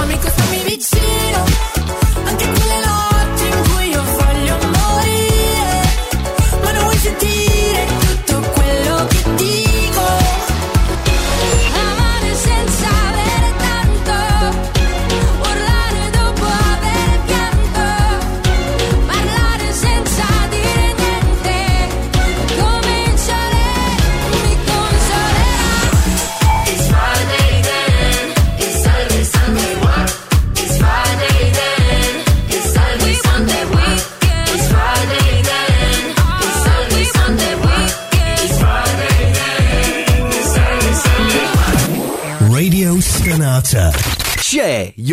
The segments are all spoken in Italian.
Amico stammi vicino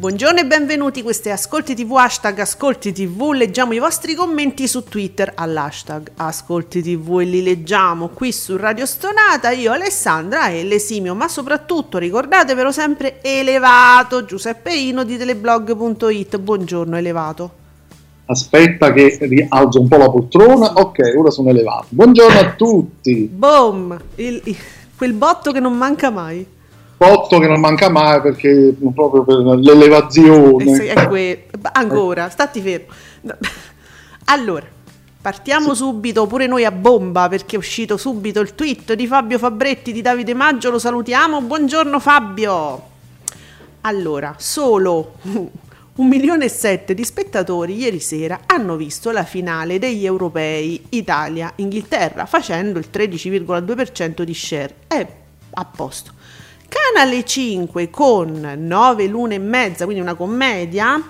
Buongiorno e benvenuti, questo è Ascolti TV, hashtag Ascolti TV, leggiamo i vostri commenti su Twitter all'hashtag Ascolti TV e li leggiamo qui su Radio Stonata, io Alessandra e l'esimio, ma soprattutto ricordatevelo sempre elevato Giuseppe Ino di teleblog.it, buongiorno elevato. Aspetta che rialzo un po' la poltrona. Ok, ora sono elevato. Buongiorno a tutti. Boom, il- il- quel botto che non manca mai. Botto che non manca mai perché proprio per l'elevazione. Eh sì, que- ancora, stati fermo. Allora, partiamo subito pure noi a bomba perché è uscito subito il tweet di Fabio Fabretti di Davide Maggio, lo salutiamo. Buongiorno Fabio. Allora, solo un milione e sette di spettatori ieri sera hanno visto la finale degli europei Italia-Inghilterra facendo il 13,2% di share. È a posto. Canale 5 con 9 lune e mezza, quindi una commedia,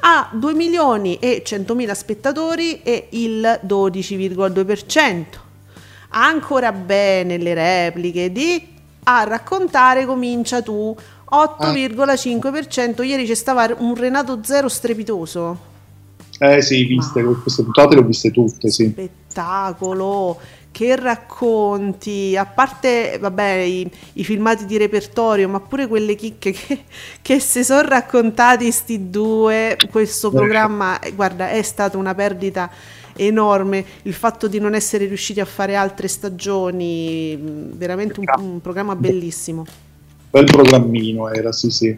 ha 2 milioni e 100 mila spettatori e il 12,2%. Ancora bene le repliche di A raccontare comincia tu, 8,5%. Ieri c'è stava un Renato Zero strepitoso. Eh sì, viste, queste puntate le ho viste tutte, sì. spettacolo, che racconti, a parte vabbè, i, i filmati di repertorio, ma pure quelle chicche che, che si sono raccontati sti due, questo programma, eh, guarda, è stata una perdita enorme, il fatto di non essere riusciti a fare altre stagioni, mh, veramente un, un programma bellissimo. Bel programmino era, sì, sì.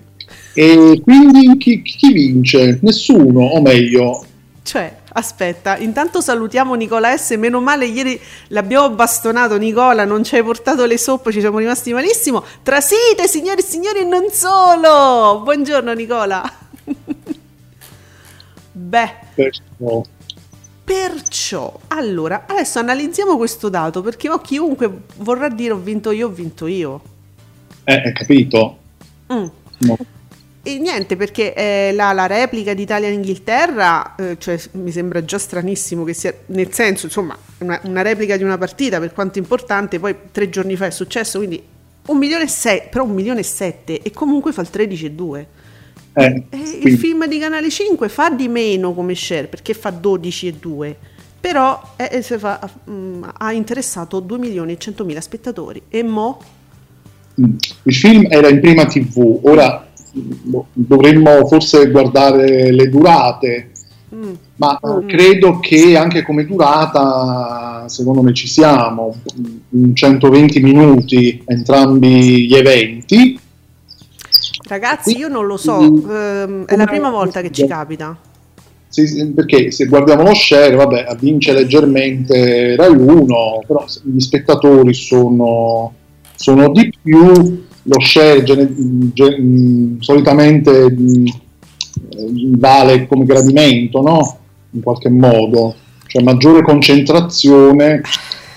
E quindi chi, chi vince? Nessuno, o meglio, Cioè, aspetta, intanto salutiamo Nicola S. Meno male, ieri l'abbiamo bastonato. Nicola, non ci hai portato le soppe, ci siamo rimasti malissimo. Trasite, signori e signori, e non solo. Buongiorno, Nicola. Beh, perciò, perciò, allora, adesso analizziamo questo dato perché oh, chiunque vorrà dire ho vinto io, ho vinto io. eh, hai capito? Mm. No. E niente, perché eh, la, la replica d'Italia-Inghilterra, eh, cioè, mi sembra già stranissimo che sia, nel senso, insomma, una, una replica di una partita, per quanto importante, poi tre giorni fa è successo, quindi un milione e sei, però un milione e sette, e comunque fa il 13,2. Eh, E quindi- il film di Canale 5 fa di meno come share, perché fa 12,2, però eh, eh, fa- mm, ha interessato 2 milioni e 100 mila spettatori. E mo? Mm. Il film era in prima TV, ora dovremmo forse guardare le durate, Mm. ma eh, credo che anche come durata, secondo me ci siamo, in 120 minuti entrambi gli eventi. Ragazzi, io non lo so, Mm. ehm, è la prima volta che ci capita. Sì, perché se guardiamo lo share, vabbè, vince leggermente Rai 1, però gli spettatori sono, sono di più, lo share gene- ge- mh, solitamente vale come gradimento, no? In qualche modo, cioè maggiore concentrazione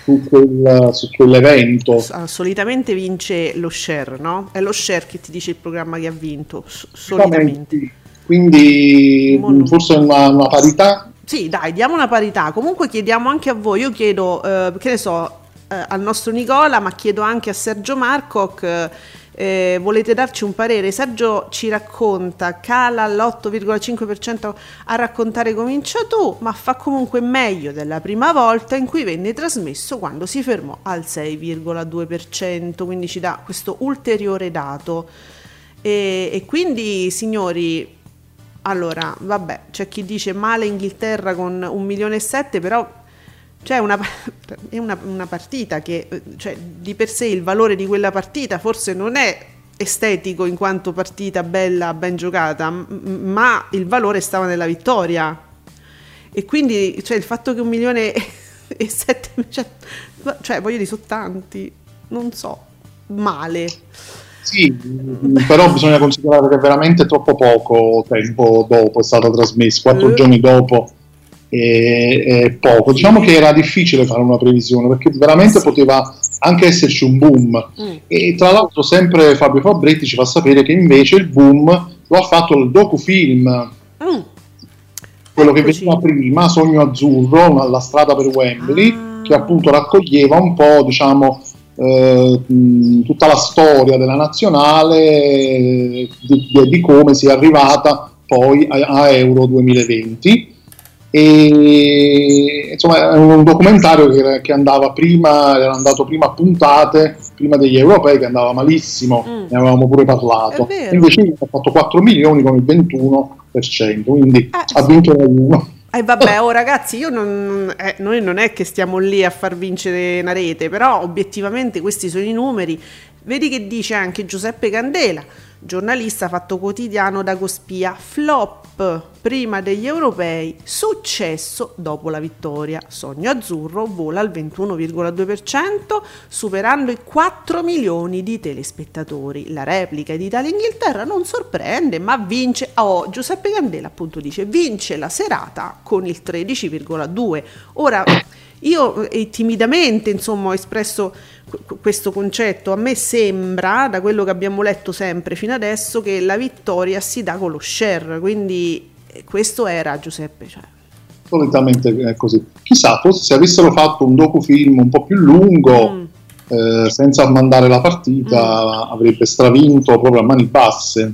su, quel- su quell'evento. Ah, solitamente vince lo share, no? È lo share che ti dice il programma che ha vinto, solitamente. Quindi Mo no. mh, forse una, una parità sì, dai, diamo una parità. Comunque chiediamo anche a voi, io chiedo, eh, che ne so, eh, al nostro Nicola, ma chiedo anche a Sergio Marcoc, eh, eh, volete darci un parere? Sergio ci racconta, cala all'8,5% a raccontare comincia tu, ma fa comunque meglio della prima volta in cui venne trasmesso quando si fermò al 6,2%, quindi ci dà questo ulteriore dato. E, e quindi, signori, allora, vabbè, c'è chi dice male Inghilterra con un milione e sette, però c'è una, è una, una partita che, cioè, di per sé il valore di quella partita forse non è estetico in quanto partita bella, ben giocata, ma il valore stava nella vittoria. E quindi, cioè, il fatto che un milione e sette, cioè, cioè voglio dire, sono tanti, non so, male. Sì, però bisogna considerare che veramente troppo poco tempo dopo è stato trasmesso, quattro Eh. giorni dopo è poco. Diciamo che era difficile fare una previsione perché veramente poteva anche esserci un boom. Mm. E tra l'altro sempre Fabio Fabretti ci fa sapere che invece il boom lo ha fatto il docufilm, Mm. quello che veniva prima, Sogno Azzurro, la strada per Wembley, Ah. che appunto raccoglieva un po', diciamo, eh, tutta la storia della nazionale, eh, di, di- di come si è arrivata poi a, a Euro 2020. E insomma è un documentario che, che andava prima, era andato prima a puntate, prima degli europei, che andava malissimo, Mm. ne avevamo pure parlato. Invece ha fatto 4 milioni con il 21%, quindi Eh, ha vinto uno. E vabbè, oh ragazzi, io non, eh, noi non è che stiamo lì a far vincere una rete, però obiettivamente questi sono i numeri. Vedi che dice anche Giuseppe Candela, giornalista fatto quotidiano da Cospia, flop prima degli europei, successo dopo la vittoria. Sogno azzurro vola al 21,2%, superando i 4 milioni di telespettatori. La replica di Italia-Inghilterra non sorprende, ma vince. Oh, Giuseppe Candela appunto dice: vince la serata con il 13,2%. Ora. Io eh, timidamente insomma ho espresso qu- questo concetto, a me sembra, da quello che abbiamo letto sempre fino adesso, che la vittoria si dà con lo share, quindi eh, questo era Giuseppe. Cioè. Solitamente è così. Chissà, forse se avessero fatto un docufilm un po' più lungo, Mm. eh, senza mandare la partita, avrebbe stravinto proprio a mani basse.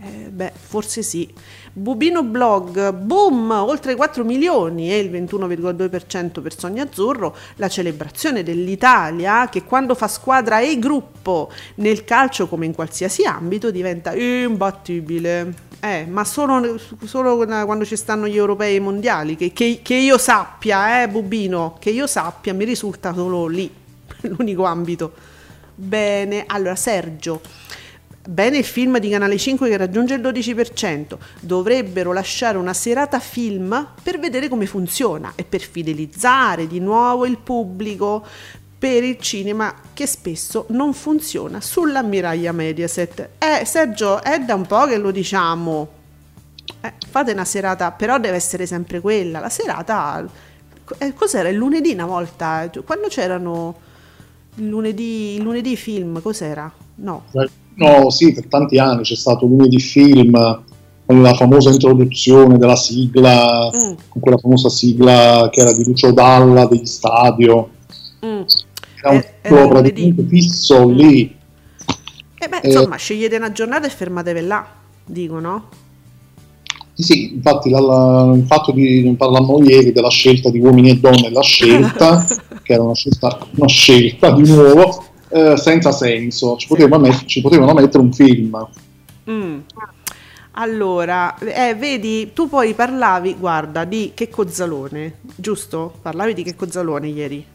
Eh, beh, forse sì. Bubino Blog, boom, oltre 4 milioni e il 21,2% per Sogno Azzurro, la celebrazione dell'Italia che quando fa squadra e gruppo nel calcio come in qualsiasi ambito diventa imbattibile. Eh, ma solo, solo quando ci stanno gli europei e i mondiali, che, che- che io sappia, eh, Bubino, che io sappia, mi risulta solo lì, l'unico ambito. Bene, allora Sergio, Bene il film di Canale 5 che raggiunge il 12%. Dovrebbero lasciare una serata film per vedere come funziona e per fidelizzare di nuovo il pubblico per il cinema che spesso non funziona sull'ammiraglia Mediaset. Eh, Sergio, è da un po' che lo diciamo. Eh, fate una serata, però deve essere sempre quella. La serata... eh, cos'era? Il lunedì una volta? Quando c'erano... Il lunedì, il lunedì film, cos'era? No. No, sì, per tanti anni c'è stato lunedì film con la famosa introduzione della sigla, Mm. con quella famosa sigla che era di Lucio Dalla degli Stadio. Mm. Era un Eh, era titolo lunedì. praticamente fisso Mm. lì. E beh, Eh. insomma, scegliete una giornata e fermatevi là, dicono. Sì, Sì, infatti la- la- il fatto di non parlammo ieri della scelta di uomini e donne, la scelta, che era una scelta, una scelta di nuovo, eh, senza senso, ci potevano, met- ci potevano mettere un film. Mm. Allora, eh, vedi, tu poi parlavi, guarda, di Checco Zalone, giusto? Parlavi di Checco Zalone ieri.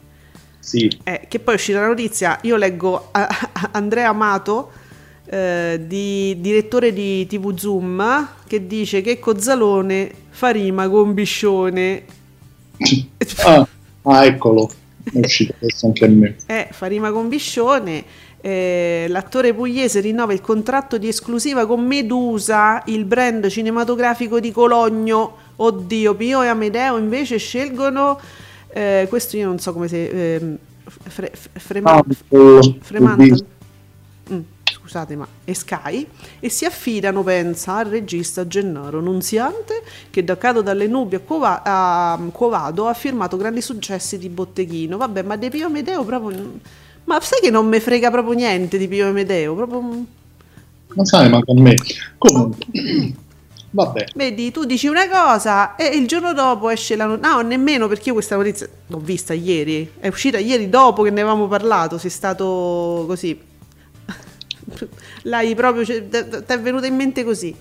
Sì, Eh, che poi è uscita la notizia, io leggo a- a- Andrea Amato, eh, di, direttore di TV Zoom, che dice che Cozzalone fa rima con Biscione. ah, ah, eccolo, è uscito adesso anche a me. Eh, fa rima con Biscione. eh, l'attore pugliese rinnova il contratto di esclusiva con Medusa, il brand cinematografico di Cologno. Oddio, Pio e Amedeo invece scelgono. eh, questo io non so come si. ehm, fre, Ah, Frema- eh, Fremantle. Scusate, ma e Sky, e si affidano, pensa, al regista Gennaro Nunziante, che da Cado dalle nubi a, Cova- a Covado ha firmato grandi successi di botteghino. Vabbè, ma di Pio Medeo proprio... Ma sai che non mi frega proprio niente di Pio Medeo, proprio... Ma sai, manca a me. Comunque, vabbè. Vedi, tu dici una cosa e il giorno dopo esce la notizia. No, nemmeno perché io questa notizia l'ho vista ieri. È uscita ieri dopo che ne avevamo parlato. Sei stato così. L'hai proprio. Cioè, ti è venuta in mente così.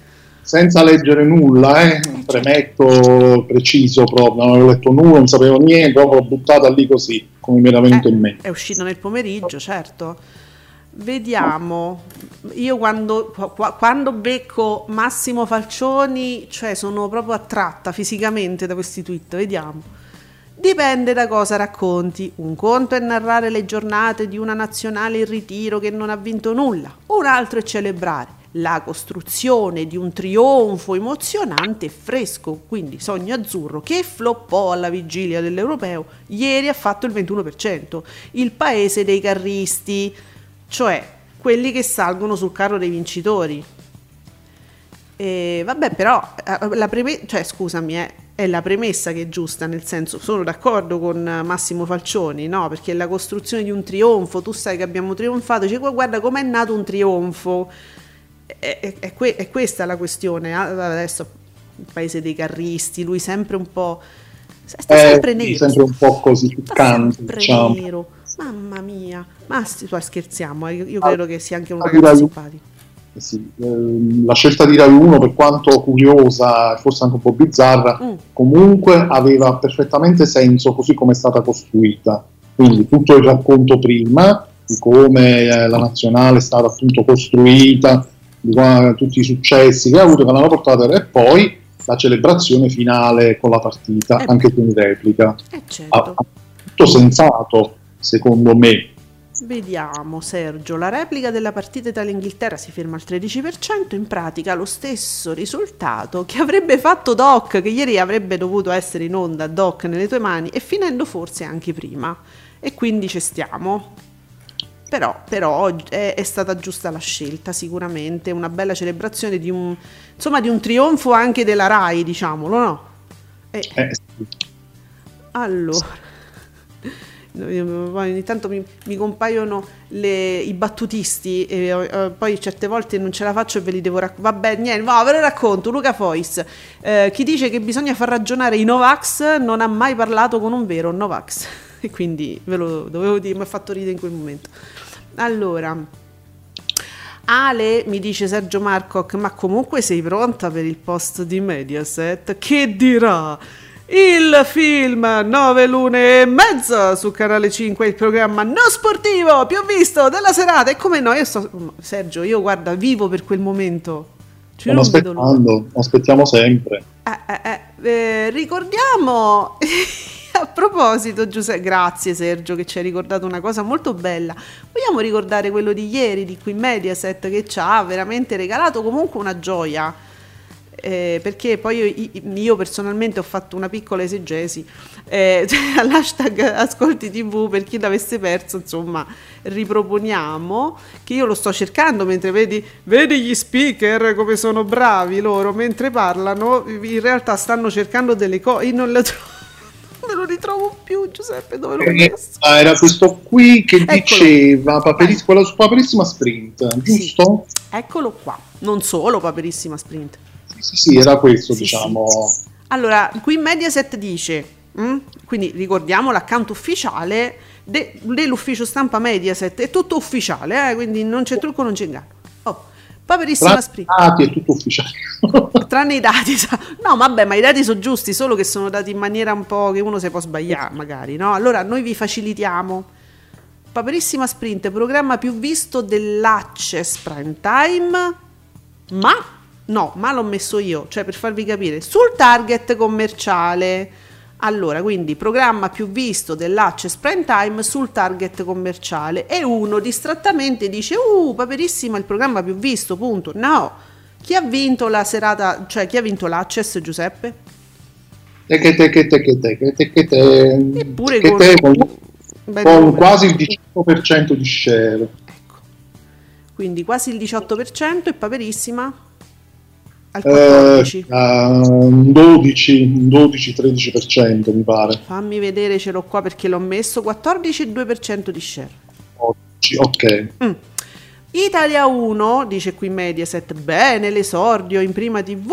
Senza leggere nulla, eh, premetto preciso proprio, non avevo letto nulla, non sapevo niente, proprio l'ho buttata lì così, come mi era venuto Eh, in mente. È uscito nel pomeriggio, certo. Vediamo. Io quando, qua- quando becco Massimo Falcioni, cioè sono proprio attratta fisicamente da questi tweet. Vediamo. Dipende da cosa racconti. Un conto è narrare le giornate di una nazionale in ritiro che non ha vinto nulla, un altro è celebrare la costruzione di un trionfo emozionante e fresco. Quindi Sogno Azzurro, che floppò alla vigilia dell'Europeo, ieri ha fatto il 21%. Il paese dei carristi, cioè quelli che salgono sul carro dei vincitori. E vabbè, però eh, la preme- cioè, scusami, eh, è la premessa che è giusta, nel senso sono d'accordo con eh, Massimo Falcioni, no? Perché la costruzione di un trionfo, tu sai che abbiamo trionfato, dice guarda com'è nato un trionfo. È, è- è que- è questa la questione. ah, Adesso il paese dei carristi, lui sempre un po'. Sta Eh, sempre nero. sempre un po' così piccante, sempre diciamo. nero. Mamma mia, ma poi scherziamo, eh, io, io Ah, credo che sia anche un ah, simpatico. Eh sì, ehm, la scelta di Rai 1, per quanto curiosa e forse anche un po' bizzarra, Mm. comunque aveva perfettamente senso così come è stata costruita. Quindi tutto il racconto prima di come eh, la nazionale è stata appunto costruita, di qua- tutti i successi che ha avuto, che l'hanno portata e poi la celebrazione finale con la partita, Eh. anche tu in replica. Eh Ha- certo. ha tutto sensato, secondo me. Vediamo Sergio, la replica della partita Italia-Inghilterra si ferma al 13%, in pratica lo stesso risultato che avrebbe fatto Doc, che ieri avrebbe dovuto essere in onda Doc nelle tue mani e finendo forse anche prima. E quindi ci stiamo. Però, però è, è stata giusta la scelta, sicuramente, una bella celebrazione di un, insomma, di un trionfo anche della RAI, diciamolo, no? E- Eh, sì. allora, ogni tanto mi, mi compaiono le- i battutisti e eh, poi certe volte non ce la faccio e ve li devo raccontare. Vabbè, niente, no, ve lo racconto. Luca Fois, eh, chi dice che bisogna far ragionare i Novax non ha mai parlato con un vero Novax. E quindi ve lo dovevo dire, mi ha fatto ridere in quel momento. Allora, Ale mi dice Sergio Marcoc, ma comunque sei pronta per il post di Mediaset? Che dirà? Il film 9 lune e mezza su Canale 5, il programma non sportivo più visto della serata. E come no, io sto... Sergio, io guarda, vivo per quel momento. Cioè, Stiamo aspettando, aspettiamo sempre. Eh, eh, eh, eh, ricordiamo a proposito Giuseppe grazie Sergio che ci hai ricordato una cosa molto bella vogliamo ricordare quello di ieri di qui Mediaset che ci ha veramente regalato comunque una gioia eh, perché poi io, io personalmente ho fatto una piccola esegesi eh, cioè, all'hashtag ascolti tv per chi l'avesse perso insomma riproponiamo che io lo sto cercando mentre vedi, vedi gli speaker come sono bravi loro mentre parlano in realtà stanno cercando delle cose io non le trovo non lo ritrovo più Giuseppe dove l'ho Eh, messo ah, era questo qui che Eccolo. diceva Paperis- quella su Paperissima Sprint, giusto? eccolo qua non solo paperissima sprint Sì, sì, sì, era questo, Sì, diciamo. Allora, qui Mediaset dice, mm? quindi ricordiamo l'account ufficiale de- dell'ufficio stampa Mediaset, è tutto ufficiale, eh, quindi non c'è trucco, non c'è inganno. Oh, paperissima Tra sprint. dati è tutto ufficiale. Tranne i dati, no, vabbè, ma i dati sono giusti, solo che sono dati in maniera un po' che uno si può sbagliare, magari, no? Allora noi vi facilitiamo. Paperissima Sprint, programma più visto dell'Access Prime Time, ma no, ma l'ho messo io, cioè per farvi capire, sul target commerciale. Allora, quindi programma più visto dell'Access Prime Time sul target commerciale e uno distrattamente dice "Uh, Paperissima il programma più visto", punto. No. Chi ha vinto la serata, cioè chi ha vinto l'Access, Giuseppe? Eppure con, con, con quasi il 18% di share. Ecco. quindi quasi il 18% e Paperissima al Eh, 14%. a un 12, un 12-13% mi pare. Fammi vedere, ce l'ho qua perché l'ho messo, 14,2% di share. Ok. Mm. Italia 1, dice qui Mediaset, bene l'esordio in prima tv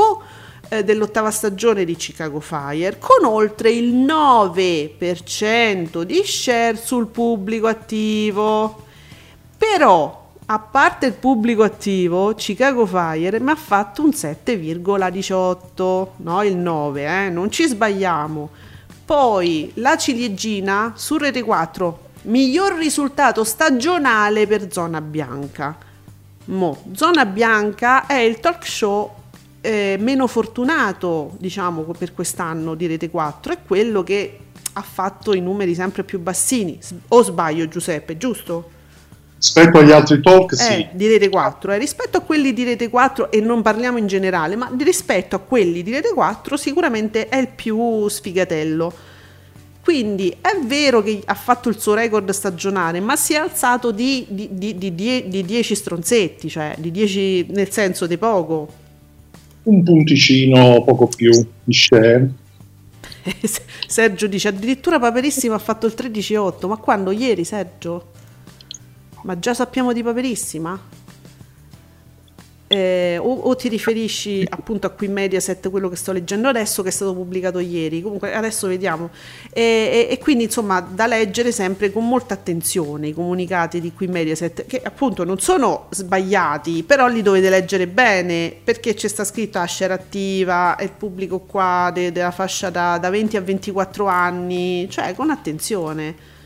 eh, dell'ottava stagione di Chicago Fire con oltre il 9% di share sul pubblico attivo. Però, a parte il pubblico attivo, Chicago Fire mi ha fatto un 7,18, no il 9, eh, non ci sbagliamo. Poi la ciliegina su Rete 4, miglior risultato stagionale per Zona Bianca. Mo, Zona Bianca è il talk show eh, meno fortunato, diciamo, per quest'anno di Rete 4, è quello che ha fatto i numeri sempre più bassini. O sbaglio Giuseppe, giusto? Rispetto agli altri talk, sì. Eh, di Rete 4, eh, rispetto a quelli di Rete 4 e non parliamo in generale, ma rispetto a quelli di Rete 4 sicuramente è il più sfigatello. Quindi è vero che ha fatto il suo record stagionale, ma si è alzato di 10 stronzetti, cioè di 10 nel senso di poco. Un punticino poco più di share. Sergio dice addirittura Paperissimo ha fatto il 13,8, ma quando? Ieri Sergio? Ma già sappiamo di Paperissima? Eh, o, o ti riferisci appunto a qui Mediaset, quello che sto leggendo adesso, che è stato pubblicato ieri? Comunque adesso vediamo. E, e- e quindi insomma da leggere sempre con molta attenzione i comunicati di qui Mediaset, che appunto non sono sbagliati, però li dovete leggere bene perché c'è sta scritto a share attiva, il pubblico qua de- della fascia da, da 20 a 24 anni, cioè con attenzione.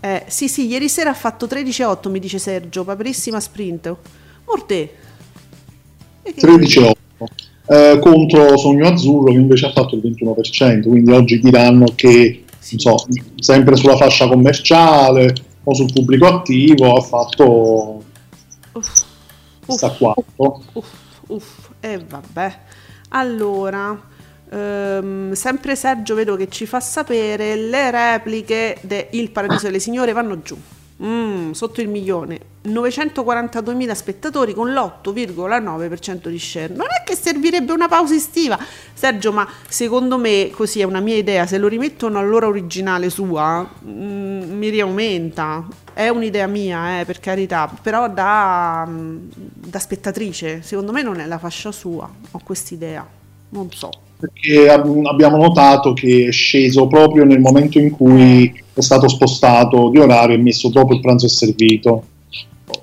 Eh, sì, sì, ieri sera ha fatto 13,8, mi dice Sergio, paperissima sprint. Morte. E che- 13,8 eh, contro Sogno Azzurro che invece ha fatto il 21%, quindi oggi diranno che non so, sempre sulla fascia commerciale o sul pubblico attivo ha fatto Uff, sta uff, 4. uff, uff. E vabbè. Allora, ehm, sempre Sergio vedo che ci fa sapere le repliche de Il Paradiso delle Signore vanno giù. Mm, sotto il milione. 942.000 spettatori con l'8,9% di share. Non è che servirebbe una pausa estiva. Sergio ma secondo me così è una mia idea se lo rimettono all'ora originale sua mm, mi riaumenta. È un'idea mia eh, per carità però da, mm, da spettatrice secondo me non è la fascia sua ho quest'idea. Non so perché ab- abbiamo notato che è sceso proprio nel momento in cui è stato spostato di orario e messo dopo il pranzo è servito.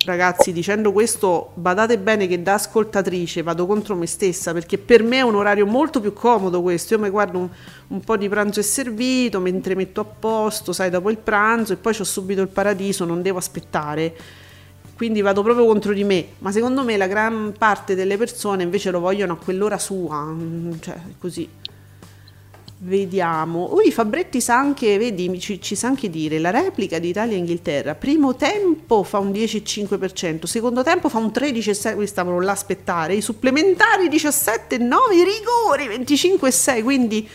Ragazzi, dicendo questo, badate bene che da ascoltatrice vado contro me stessa perché per me è un orario molto più comodo questo. Io mi guardo un, un po' di pranzo è servito mentre metto a posto, sai, dopo il pranzo e poi ho subito il paradiso, non devo aspettare. Quindi vado proprio contro di me, ma secondo me la gran parte delle persone invece lo vogliono a quell'ora sua, mm, cioè così. Vediamo. Ui, Fabretti sa anche, vedi, ci, ci sa anche dire la replica di Italia e Inghilterra. Primo tempo fa un 10,5%, secondo tempo fa un 13,6%, questi stavano là a aspettare. I supplementari 17,9%, i rigori 25,6%, quindi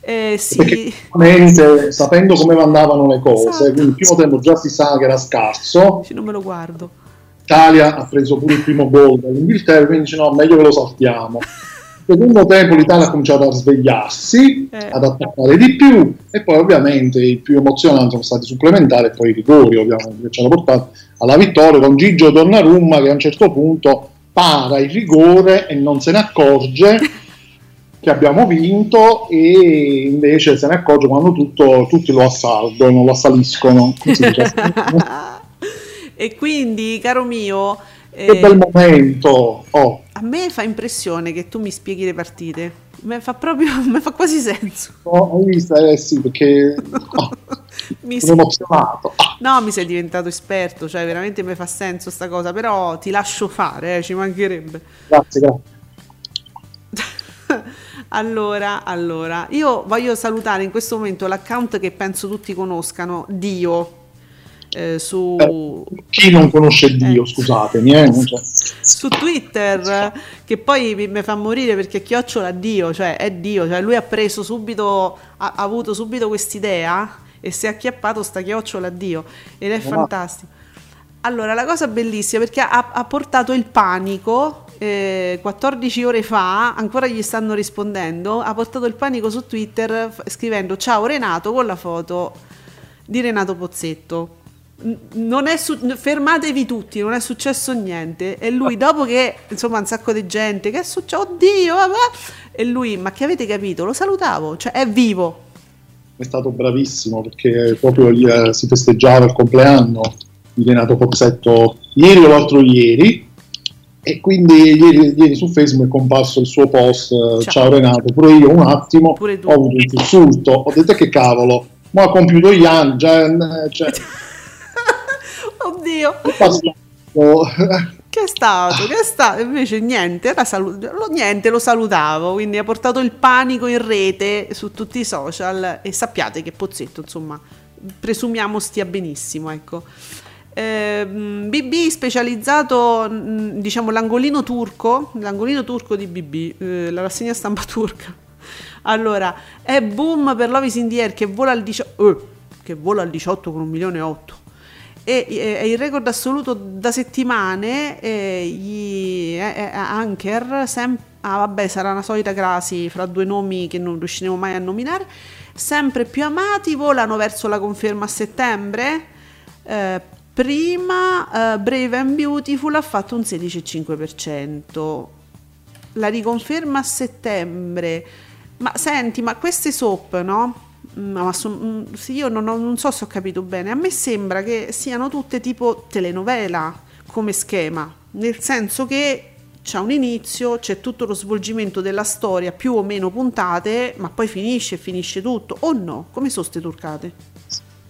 eh, sì. Perché sapendo come andavano le cose, Esatto. quindi il primo tempo già si sa che era scarso, Sì, Non me lo guardo. l'Italia ha preso pure il primo gol dall'Inghilterra, quindi dice no, meglio che lo saltiamo. Secondo tempo l'Italia ha cominciato a svegliarsi, Eh. ad attaccare di più e poi ovviamente i più emozionanti sono stati supplementari e poi i rigori ovviamente che ci hanno portato alla vittoria con Gigio Donnarumma che a un certo punto para il rigore e non se ne accorge che abbiamo vinto e invece se ne accorge quando tutto- tutti lo assalgono, lo assaliscono. Si dice? e quindi, caro mio, che eh, bel momento! Oh, a me fa impressione che tu mi spieghi le partite. Mi fa proprio, mi fa quasi senso. oh, hai visto? Eh sì, perché oh, Mi sono emozionato. No, mi sei diventato esperto, cioè veramente mi fa senso sta cosa, però ti lascio fare, eh, ci mancherebbe. grazie, grazie. allora, allora, io voglio salutare in questo momento l'account che penso tutti conoscano, Dio, eh, su, Eh, chi non conosce Dio, Eh. scusatemi, eh, su Twitter, che poi mi, mi fa morire perché chiocciola Dio, cioè è Dio, cioè lui ha preso subito, ha, ha avuto subito quest'idea e si è acchiappato sta chiocciola a Dio ed è Ma- fantastico. Allora, la cosa bellissima perché ha, ha portato il panico eh, 14 ore fa, ancora gli stanno rispondendo, ha portato il panico su Twitter scrivendo ciao Renato con la foto di Renato Pozzetto. N- Non è su- fermatevi tutti, non è successo niente. E lui, dopo che insomma un sacco di gente, che è successo? Oddio, vabbè. e lui, ma che avete capito? Lo salutavo, cioè è vivo. È stato bravissimo perché proprio gli, eh, si festeggiava il compleanno di Renato Pozzetto ieri o l'altro ieri e quindi ieri, ieri su Facebook è comparso il suo post eh, Ciao. ciao, Renato pure io un attimo ho avuto un sussulto ho detto che cavolo ma ha compiuto gli anni cioè, Oddio, che è stato? Che è stato? Invece niente, salu- lo, niente, lo salutavo, quindi ha portato il panico in rete su tutti i social e sappiate che Pozzetto, insomma, presumiamo stia benissimo, ecco. Ehm, BB specializzato, diciamo, l'angolino turco, l'angolino turco di BB, eh, la rassegna stampa turca. Allora, è boom per Lovis in the Air che vola al 18, che vola al 18 con un milione e otto e è il record assoluto da settimane eh, gli eh, eh, Anker sem- ah vabbè sarà una solita crasi fra due nomi che non riusciremo mai a nominare. Sempre più amati volano verso la conferma a settembre. Eh, prima eh, Brave and Beautiful ha fatto un 16,5% la riconferma a settembre. Ma senti ma queste soap no? Mm, ma son- mm, io non, ho- non so se ho capito bene. A me sembra che siano tutte tipo telenovela come schema, nel senso che c'è un inizio, c'è tutto lo svolgimento della storia, più o meno puntate, ma poi finisce, finisce tutto. O no? Come sono ste turcate?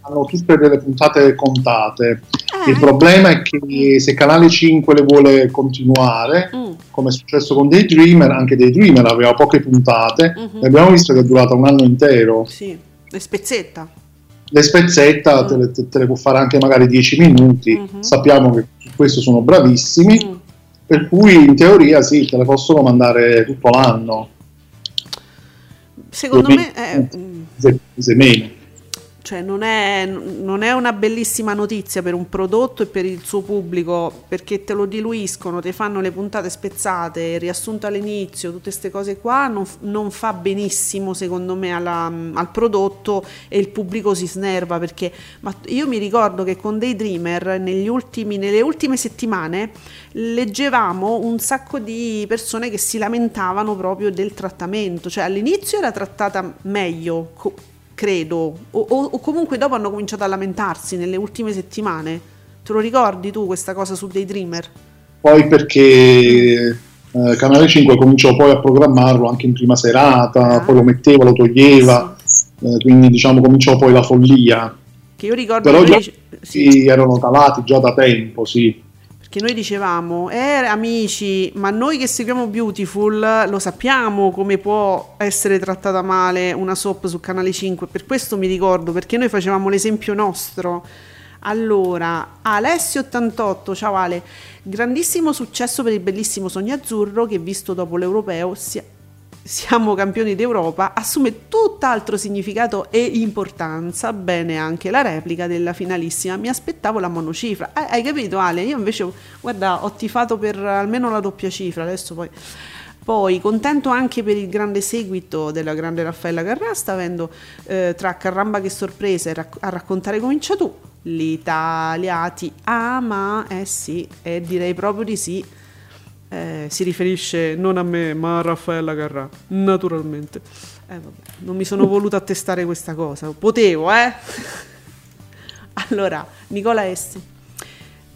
hanno tutte delle puntate contate Eh. il problema è che se Canale 5 le vuole continuare Mm. come è successo con Daydreamer anche Daydreamer aveva poche puntate Mhm. e abbiamo visto che è durata un anno intero Sì, le spezzetta. le spezzetta te, le, te le può fare anche magari 10 minuti Mhm. sappiamo che su questo sono bravissimi Mm. per cui in teoria sì te le possono mandare tutto l'anno Secondo Due me è, mm, se, se meno Cioè, non è, non è una bellissima notizia per un prodotto e per il suo pubblico perché te lo diluiscono, ti fanno le puntate spezzate, riassunto all'inizio, tutte queste cose qua non, non fa benissimo secondo me alla- al prodotto e il pubblico si snerva perché ma io mi ricordo che con Daydreamer negli ultimi, nelle ultime settimane leggevamo un sacco di persone che si lamentavano proprio del trattamento, cioè all'inizio era trattata meglio. Credo, o, o- o comunque dopo hanno cominciato a lamentarsi nelle ultime settimane. Te lo ricordi tu questa cosa su Daydreamer? poi perché eh, Canale 5 cominciò poi a programmarlo anche in prima serata, Ah. poi lo metteva, lo toglieva, eh, quindi diciamo cominciò poi la follia. Che io ricordo Però che già sì, sì, erano calati già da tempo, sì. Perché noi dicevamo, eh amici, ma noi che seguiamo Beautiful lo sappiamo come può essere trattata male una soap su Canale 5, per questo mi ricordo, perché noi facevamo l'esempio nostro. Allora, Alessio88, ciao Ale, grandissimo successo per il bellissimo Sogno Azzurro che visto dopo l'Europeo sia- siamo campioni d'Europa assume tutt'altro significato e importanza, bene anche la replica della finalissima, mi aspettavo la monocifra, Eh, hai capito Ale? Io invece, guarda, ho tifato per almeno la doppia cifra, adesso poi... Poi contento anche per il grande seguito della grande Raffaella Carrà, sta avendo eh, tra Carramba che sorpresa e rac- a raccontare comincia tu. L'Italia ti ama, eh sì, e direi proprio di sì. Eh, si riferisce non a me, ma a Raffaella Carrà, naturalmente. Eh, vabbè, non mi sono voluta attestare questa cosa, potevo, eh? allora, Nicola Essi.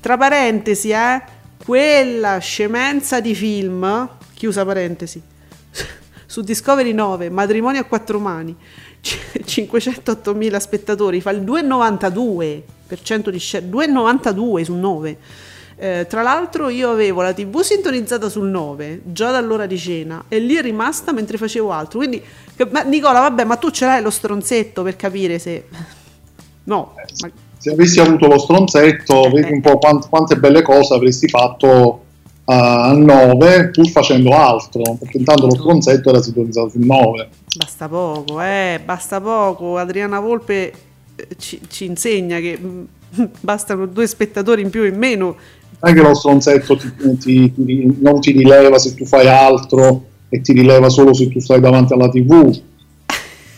Tra parentesi, eh, quella scemenza di film, chiusa parentesi, su Discovery 9, Matrimonio a quattro mani, c- 508.000 spettatori, fa il 2,92% di share, 2,92 su 9. Eh, tra l'altro io avevo la tv sintonizzata sul 9 già dall'ora di cena e lì è rimasta mentre facevo altro quindi ma Nicola vabbè ma tu ce l'hai lo stronzetto per capire se no ma- Se avessi avuto lo stronzetto, vedi un po' quant- quante belle cose avresti fatto a 9 pur facendo altro, perché intanto lo stronzetto era sintonizzato sul 9. Basta poco, eh, basta poco. Adriana Volpe eh, ci, ci insegna che mh, bastano due spettatori in più o in meno. Non è che lo stronzetto ti- ti- ti- non ti rileva se tu fai altro e ti rileva solo se tu stai davanti alla tv.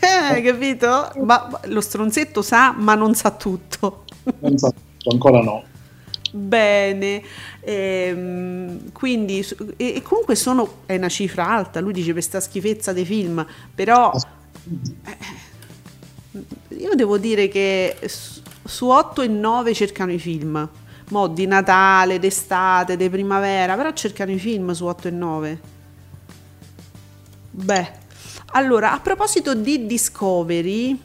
Eh, capito? Ma lo stronzetto sa, ma non sa tutto. Non so, ancora no. Bene, ehm, quindi e, e comunque sono, è una cifra alta, lui dice per sta schifezza dei film, però eh, io devo dire che su- su 8 e 9 cercano i film, mo di Natale, d'estate, di primavera, però cercano i film su 8 e 9. Beh, allora a proposito di Discovery,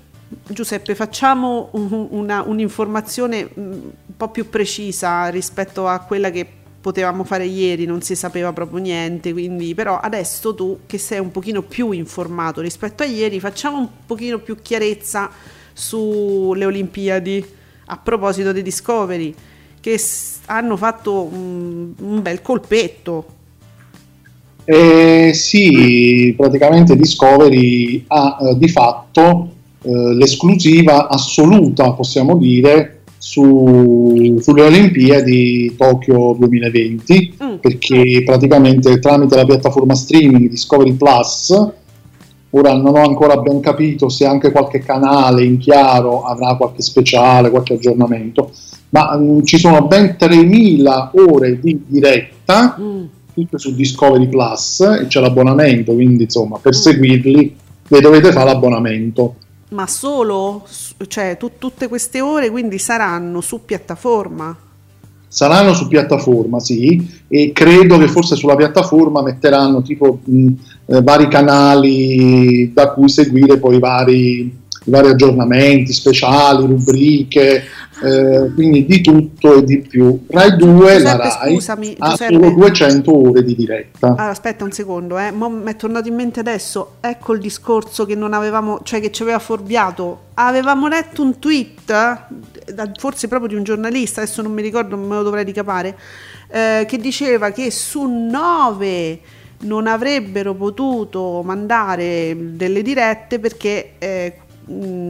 Giuseppe, facciamo un- una- un'informazione mm, un po' più precisa rispetto a quella che potevamo fare ieri, non si sapeva proprio niente, quindi però adesso tu che sei un pochino più informato rispetto a ieri, facciamo un pochino più chiarezza sulle Olimpiadi a proposito di Discovery che s- hanno fatto un, un bel colpetto. Eh, sì, praticamente Discovery ha eh, di fatto eh, l'esclusiva assoluta, possiamo dire, su- sulle Olimpiadi Tokyo 2020, Mm. perché praticamente tramite la piattaforma streaming Discovery Plus, ora non ho ancora ben capito se anche qualche canale in chiaro avrà qualche speciale, qualche aggiornamento, ma mm, ci sono ben 3.000 ore di diretta Mm. tutte su Discovery Plus e c'è l'abbonamento, quindi insomma Mm. per seguirli vi dovete fare l'abbonamento. Ma solo, cioè tu- tutte queste ore quindi saranno su piattaforma. Saranno su piattaforma, sì, e credo che forse sulla piattaforma metteranno tipo mh, eh, vari canali da cui seguire poi vari, i vari aggiornamenti speciali, rubriche, eh, quindi di tutto e di più. Rai 2, la Giuseppe, Rai, scusami, ha Giuseppe. solo 200 ore di diretta. Allora, aspetta un secondo, eh. Mi è tornato in mente adesso. Ecco il discorso che non avevamo, cioè che ci aveva fuorviato. Avevamo letto un tweet, eh, forse proprio di un giornalista, adesso non mi ricordo, me lo dovrei ricapare, eh, che diceva che su 9 non avrebbero potuto mandare delle dirette perché eh,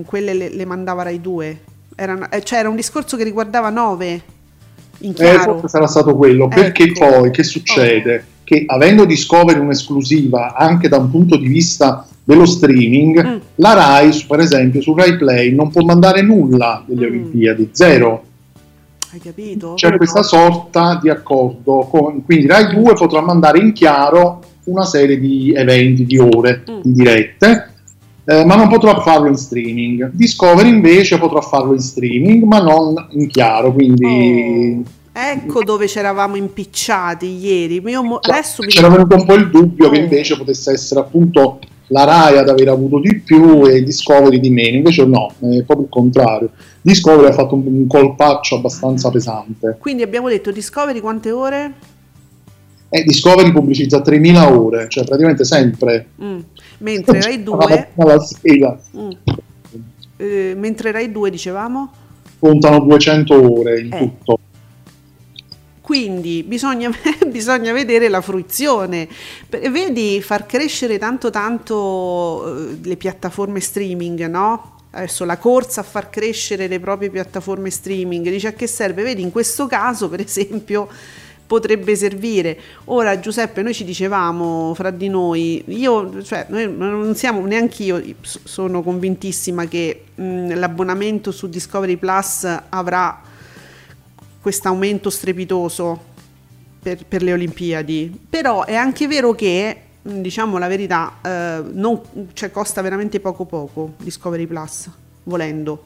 quelle le, le mandava Rai 2. Erano- eh, cioè era un discorso che riguardava 9 in Eh, chiaro. forse sarà stato quello, perché Ecco. poi che succede? Che avendo Discovery un'esclusiva anche da un punto di vista dello streaming, Mm. la Rai, per esempio, su Rai Play non può mandare nulla delle Mm. Olimpiadi, zero. Hai capito? C'è questa sorta di accordo, con- quindi Rai 2 potrà mandare in chiaro una serie di eventi, di ore, Mm. di dirette, eh, ma non potrà farlo in streaming. Discovery invece potrà farlo in streaming, ma non in chiaro, quindi... Oh, ecco dove ci eravamo impicciati ieri. Mo- adesso mi C'era venuto un po' il dubbio che Oh. invece potesse essere appunto la Rai ad aver avuto di più e Discovery di meno, invece no, è proprio il contrario. Discovery ha fatto un, un colpaccio abbastanza pesante. Quindi abbiamo detto Discovery quante ore? E Discovery pubblicizza 3.000 ore, cioè praticamente sempre. Mm. Mentre Rai 2 Alla- sera mm. Eh, mentre Rai 2 dicevamo contano 200 ore in Eh. tutto. Quindi bisogna, bisogna vedere la fruizione. Vedi far crescere tanto tanto eh, le piattaforme streaming, no? Adesso la corsa a far crescere le proprie piattaforme streaming, dice a che serve? Vedi, in questo caso, per esempio, potrebbe servire. Ora, Giuseppe, noi ci dicevamo fra di noi, io, cioè, noi non siamo neanche io, sono convintissima che mh, l'abbonamento su Discovery Plus avrà questo aumento strepitoso per, per le Olimpiadi. Però è anche vero che, diciamo la verità, eh, non- cioè, costa veramente poco poco Discovery Plus, volendo.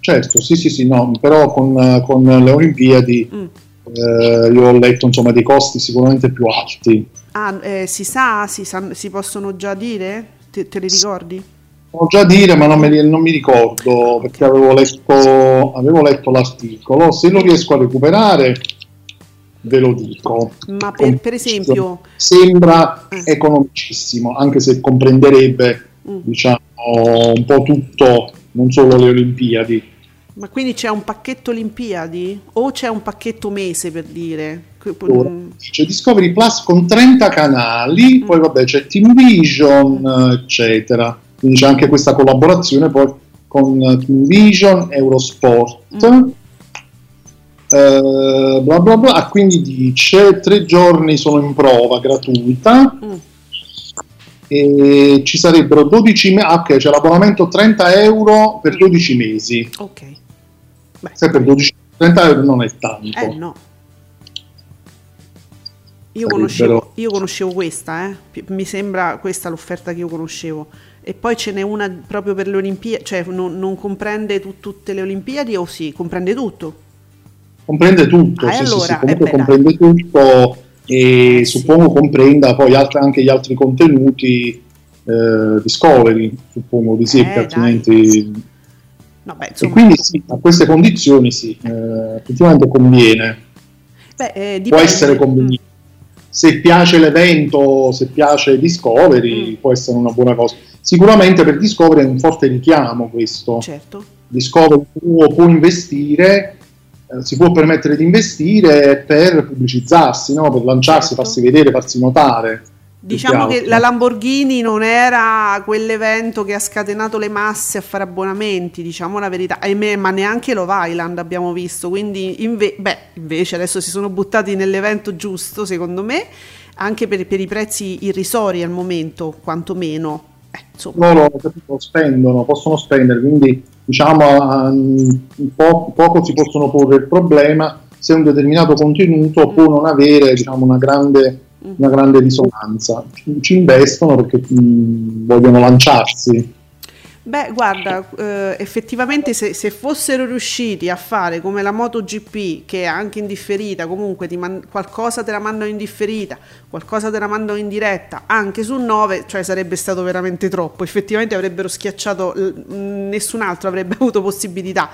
Certo, sì, sì, sì, no, però con, con le Olimpiadi Mm. Eh, io ho letto insomma dei costi sicuramente più alti. Ah, eh, si sa, si, sa- si possono già dire? Te, te li ricordi? Ho già dire, ma non, li- non mi ricordo perché avevo letto, avevo letto l'articolo. Se lo riesco a recuperare, ve lo dico. Ma per, per esempio, Sembra Eh. economicissimo, anche se comprenderebbe Mm. diciamo, un po' tutto, non solo le Olimpiadi. Ma quindi c'è un pacchetto Olimpiadi? O c'è un pacchetto mese per dire? C'è Discovery Plus con 30 canali, Mm. poi vabbè c'è Team Vision, eccetera. Quindi c'è anche questa collaborazione poi con Team Vision, Eurosport. Mm. eh, bla bla bla, Ah, quindi dice tre giorni sono in prova gratuita Mm. e ci sarebbero 12 mesi. ok, c'è l'abbonamento 30 euro per 12 mesi. Ok. Beh, Se per 12, 30 euro non è tanto. eh no. Io conoscevo, io conoscevo questa, eh. Mi sembra questa l'offerta che io conoscevo. E poi ce n'è una proprio per le Olimpiadi, cioè non, non comprende tu- tutte le Olimpiadi o sì, comprende tutto? Comprende tutto, Ah, sì, sì, allora, sì, comunque eh comprende tutto e Eh, sì. suppongo comprenda poi alt- anche gli altri contenuti eh, Discovery, suppongo di sì, Eh, perché altrimenti... No, beh, E insomma, quindi sì, a queste condizioni sì, eh, effettivamente conviene, beh, eh, può essere conveniente. Se piace l'evento, se piace Discovery, Mm. può essere una buona cosa. Sicuramente per Discovery è un forte richiamo questo. Certo. Discovery può, può investire, eh, si può permettere di investire per pubblicizzarsi, no? per lanciarsi, Certo. farsi vedere, farsi notare. Diciamo che la Lamborghini non era quell'evento che ha scatenato le masse a fare abbonamenti, diciamo la verità, ahimè, ma neanche Love Island abbiamo visto, quindi inve- beh, invece adesso si sono buttati nell'evento giusto, secondo me, anche per, per i prezzi irrisori al momento, quantomeno. Eh, insomma, Loro spendono, possono spendere, quindi diciamo po- poco si possono porre il problema se un determinato contenuto può non avere diciamo, una grande una grande risonanza. Ci, investono perché mh, vogliono lanciarsi. Beh, guarda, eh, effettivamente se, se fossero riusciti a fare come la MotoGP, che è anche in differita, comunque ti man- qualcosa te la mandano in differita, qualcosa te la mandano in diretta, anche su 9, cioè sarebbe stato veramente troppo. Effettivamente avrebbero schiacciato, l- nessun altro avrebbe avuto possibilità.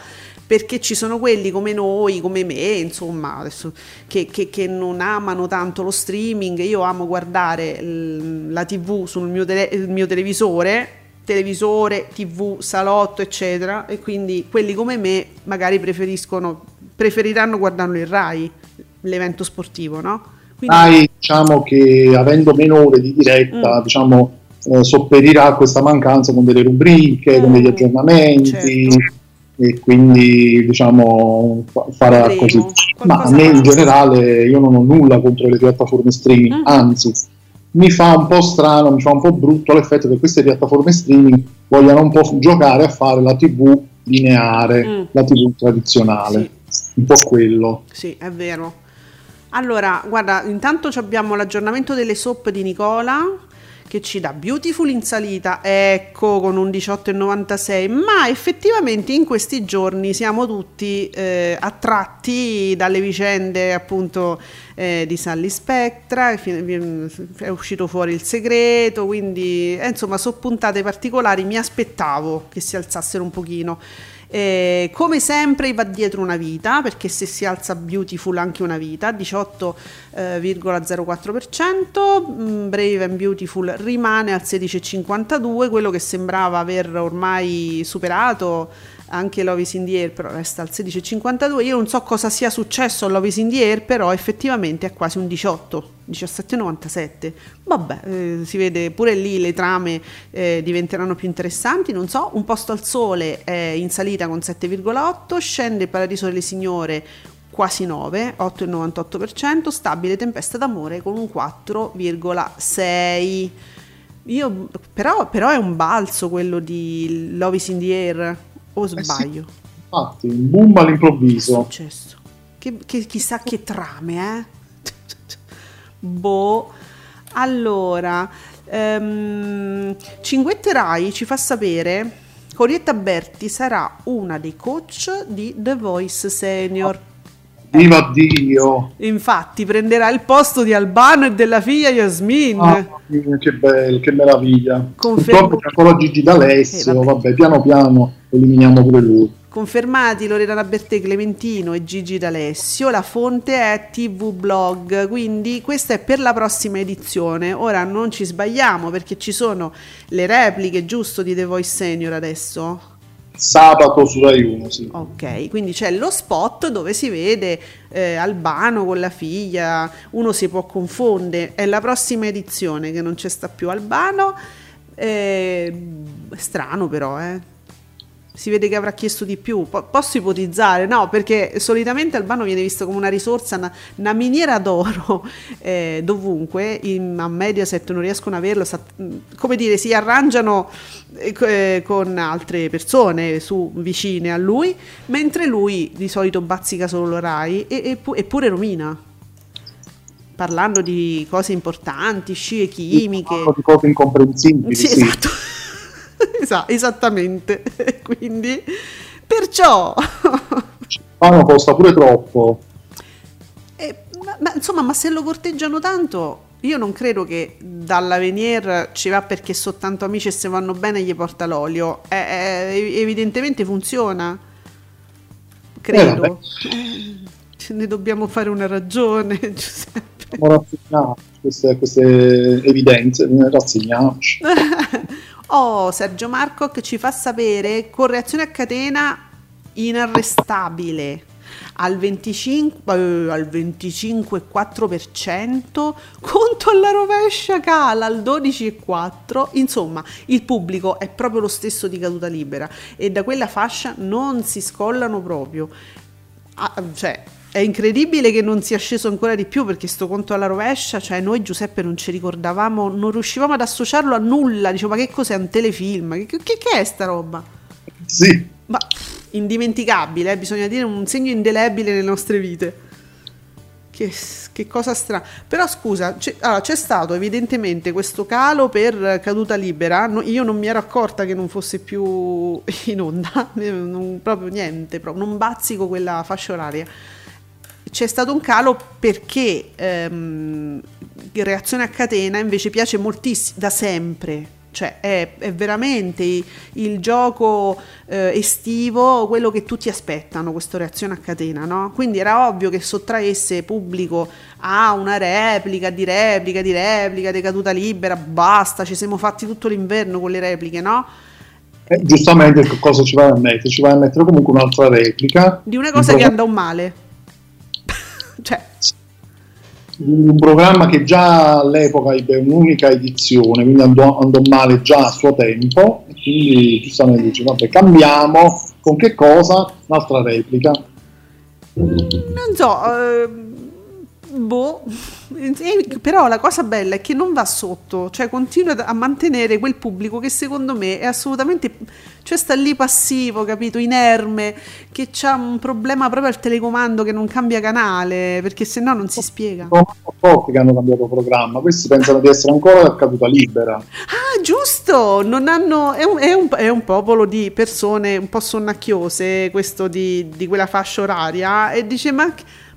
Perché ci sono quelli come noi, come me, insomma, adesso, che, che- che non amano tanto lo streaming. Io amo guardare l- la TV sul mio, tele- mio televisore, televisore, tv, salotto, eccetera, e quindi quelli come me magari preferiscono, preferiranno guardarlo in Rai, l'evento sportivo, no? Quindi, Rai, diciamo che avendo meno ore di diretta, Mm. diciamo, eh, sopperirà a questa mancanza con delle rubriche, con degli Mm, aggiornamenti certo. E quindi diciamo fa- farà Vedremo. così. Ma a me in generale io non ho nulla contro le piattaforme streaming, Mm. anzi mi fa un po' strano, mi fa un po' brutto l'effetto che queste piattaforme streaming vogliano un po' giocare a fare la TV lineare, Mm. la TV tradizionale, un po' quello. Sì, è vero. Allora, guarda, intanto abbiamo l'aggiornamento delle soap di Nicola che ci dà Beautiful in salita, ecco, con un 18,96, ma effettivamente in questi giorni siamo tutti eh, attratti dalle vicende appunto eh, di Sally Spectra, è uscito fuori il segreto, quindi eh, insomma sono puntate particolari, mi aspettavo che si alzassero un pochino. Eh, come sempre va dietro una vita perché se si alza Beautiful anche una vita 18,04% mm, Brave and Beautiful rimane al 16,52 quello che sembrava aver ormai superato anche Love is in the Air però resta al 16,52 io non so cosa sia successo a Love is in the Air però effettivamente è quasi un 18 17,97 vabbè eh, si vede pure lì le trame eh, diventeranno più interessanti. Non so un posto al sole è in salita con 7,8 scende il Paradiso delle Signore quasi 9 8,98% stabile Tempesta d'amore con un 4,6 io, però, però è un balzo quello di Love is in the Air o Eh sì. sbaglio? Infatti, un boom Che è all'improvviso. successo? Che, che- chissà che trame, eh? boh. Allora, ehm, Cinguette Rai ci fa sapere che Orietta Berti sarà una dei coach di The Voice Senior. Viva Dio! Infatti prenderà il posto di Albano e della figlia Yasmin. Ah, che bello, che meraviglia. Confermo- Purtroppo c'è ancora Gigi D'Alessio, Eh, vabbè. vabbè. piano piano eliminiamo pure lui. Confermati Lorena Bertè, Clementino e Gigi D'Alessio, la fonte è TV Blog, quindi questa è per la prossima edizione. Ora non ci sbagliamo perché ci sono le repliche giusto di The Voice Senior adesso. Sabato su Rai 1, sì. Ok, quindi c'è lo spot dove si vede eh, Albano con la figlia, uno si può confondere, è la prossima edizione che non c'è sta più Albano, Eh, strano però, eh. Si vede che avrà chiesto di più. Po- posso ipotizzare, no? Perché solitamente Albano viene visto come una risorsa, una, una miniera d'oro eh, dovunque. In, a Mediaset non riescono ad averlo. Sa- come dire, si arrangiano eh, eh, con altre persone su, vicine a lui, mentre lui di solito bazzica solo Rai e, e pu- eppure Romina. Parlando di cose importanti, scie chimiche. Di cose incomprensibili. Sì, sì. esatto. Esa- esattamente. Quindi, perciò, Spano costa pure troppo. eh, ma, ma insomma, ma se lo corteggiano tanto, io non credo che dalla Venier ci va perché sono tanto amici e se vanno bene gli porta l'olio. Eh, eh, evidentemente funziona. Credo. Eh, ce ne dobbiamo fare una ragione, Giuseppe. A queste, queste evidenze, rassegniamoci. Oh, Sergio Marco che ci fa sapere con reazione a catena inarrestabile. Al 25 eh, al 25,4% conto alla rovescia cala al 12,4 insomma il pubblico è proprio lo stesso di caduta libera e da quella fascia non si scollano proprio. Ah, cioè è incredibile che non sia sceso ancora di più perché sto conto alla rovescia, cioè noi Giuseppe non ci ricordavamo, non riuscivamo ad associarlo a nulla, dicevo ma che cos'è un telefilm? Che, che- che è sta roba? Sì, Ma indimenticabile, eh, bisogna dire un segno indelebile nelle nostre vite. Che, che cosa strana. Però scusa, c'è, allora, c'è stato evidentemente questo calo per caduta libera. no- io non mi ero accorta che non fosse più in onda, non- proprio niente, proprio, non bazzico quella fascia oraria. C'è stato un calo perché ehm, reazione a catena invece piace moltissimo da sempre. Cioè è, è veramente il gioco eh, estivo, quello che tutti aspettano, questa reazione a catena, no? Quindi era ovvio che sottraesse pubblico a una replica di replica di replica di caduta libera, basta, ci siamo fatti tutto l'inverno con le repliche, no? Eh, giustamente che cosa ci vai a mettere? Ci vai a mettere comunque un'altra replica Di una Un cosa che andò male. Cioè, un programma che già all'epoca ebbe un'unica edizione, quindi andò, andò male già a suo tempo, e quindi giustamente dice, vabbè, cambiamo, con che cosa? Un'altra replica. Non so, ehm, boh, Eh, però la cosa bella è che non va sotto, cioè continua a mantenere quel pubblico che secondo me è assolutamente, cioè sta lì passivo, capito, inerme, che ha un problema proprio al telecomando che non cambia canale, perché se no non si spiega. Sono pochi che hanno cambiato programma, questi pensano di essere ancora a caduta libera. Ah, giusto! Non hanno, è, un, è un- è un popolo di persone un po' sonnacchiose, questo di, di quella fascia oraria, e dice: Ma,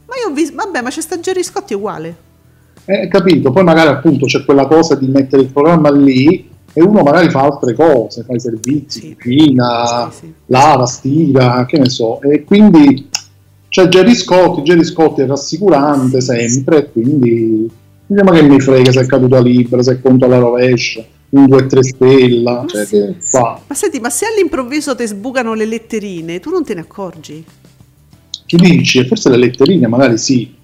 ma io ho visto, vabbè, ma c'è sta Gerry Scotti uguale. Eh, capito? Poi magari appunto c'è quella cosa di mettere il programma lì e uno magari fa altre cose, fa i servizi, Sì. cucina, Sì, sì. lava, stira, che ne so. E quindi c'è Gerry Scotti, Gerry Scotti è rassicurante sempre, quindi ma che mi frega se è caduta libera, se è conto alla rovescia, un 2-3 stella, cioè che fa? Ma senti, ma se all'improvviso ti sbucano le letterine, tu non te ne accorgi? Chi dici? E Forse le letterine magari sì.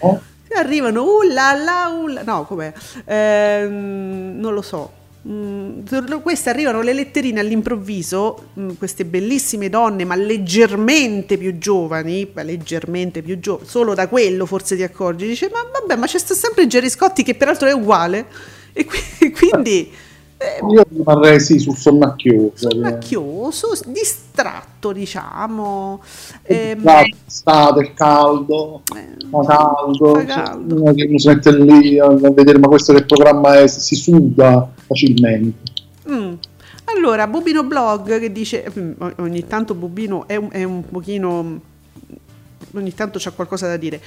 no? Arrivano, uh là là, uh là. No, com'è? Ehm, non lo so. Mm, queste arrivano le letterine all'improvviso, mm, queste bellissime donne, ma leggermente più giovani, beh, leggermente più giovani, solo da quello forse ti accorgi, dice, ma vabbè, ma c'è sta sempre Gerry Scotti che peraltro è uguale, e qui- quindi eh, Io rimarrei sì sul sonnacchioso. macchioso, distratto, diciamo. Ehm, L'estate, il caldo, eh, fa caldo, Fa caldo. uno che uno si mette lì a vedere ma questo che programma è, si suda facilmente. Mm. Allora, Bubino Blog che dice, mm, ogni tanto Bubino è un, è un pochino, mm, ogni tanto c'ha qualcosa da dire.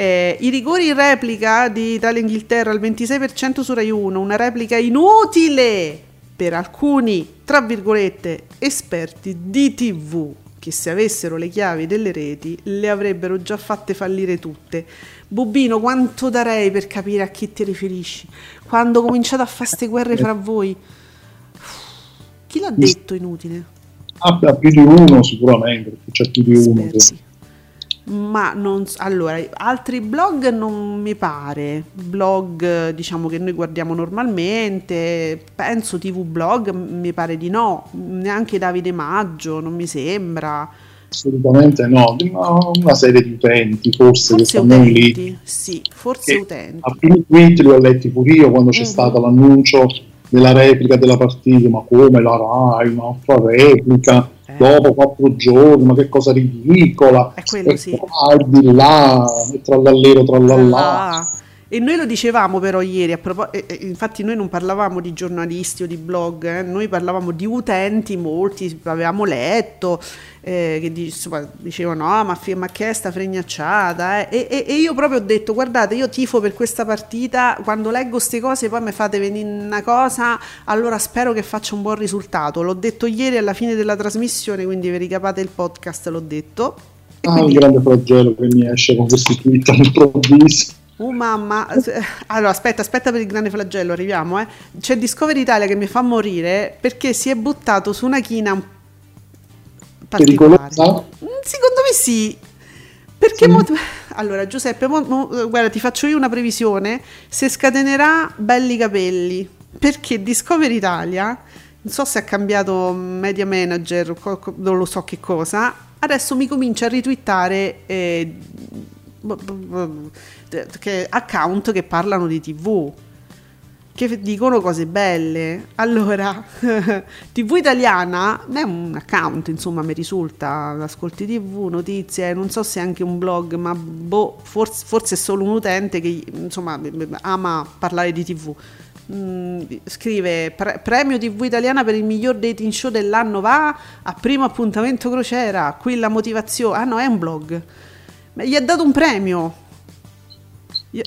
Eh, I rigori in replica di Italia-Inghilterra al 26% su Rai 1, una replica inutile per alcuni, tra virgolette, esperti di TV che se avessero le chiavi delle reti le avrebbero già fatte fallire tutte. Bubino, quanto darei per capire a chi ti riferisci? Quando cominciate a fare queste guerre fra voi? Chi l'ha detto inutile? Ah, più di uno sicuramente, c'è più di uno. che-. Ma non allora, altri blog non mi pare, blog diciamo che noi guardiamo normalmente, penso TV blog, mi pare di no, neanche Davide Maggio, non mi sembra. Assolutamente no, una, una serie di utenti forse, che Forse stanno lì. sì, forse Che utenti. Alcuni tweet li ho letti pure io quando c'è Mhm. stato l'annuncio della replica della partita, ma come la Rai, un'altra replica. Dopo quattro giorni, ma che cosa ridicola, È quello e sì. e di là, e trallallero trallallà. Ah, E noi lo dicevamo però ieri, propos- e- e infatti noi non parlavamo di giornalisti o di blog, eh, noi parlavamo di utenti, molti avevamo letto, eh, che insomma, dicevano no ma, ma che è sta fregnacciata eh?" e, e- e io proprio ho detto guardate io tifo per questa partita, quando leggo queste cose poi mi fate venire una cosa, allora spero che faccia un buon risultato, l'ho detto ieri alla fine della trasmissione, quindi vi ricapate il podcast, l'ho detto. E Ah, quindi- il grande flagello che mi esce con questi tweet all'improvviso. Oh mamma, allora aspetta, aspetta per il grande flagello, arriviamo. Eh. C'è Discovery Italia che mi fa morire perché si è buttato su una china particolare. Pericolosa? Mm, Secondo me sì. Perché Sì. mo- allora Giuseppe, mo- mo- guarda, ti faccio io una previsione, se scatenerà belli capelli, perché Discovery Italia, non so se ha cambiato media manager non lo so che cosa, adesso mi comincia a ritwittare eh, che- account che parlano di TV che dicono cose belle. Allora, TV italiana è un account, insomma, mi risulta, ascolti TV, notizie, non so se è anche un blog, ma boh, forse, forse è solo un utente che, insomma, ama parlare di TV. Mm, scrive "Pre- premio TV italiana per il miglior dating show dell'anno va a primo appuntamento crociera qui la motivazione ah no è un blog ma gli ha dato un premio Gli-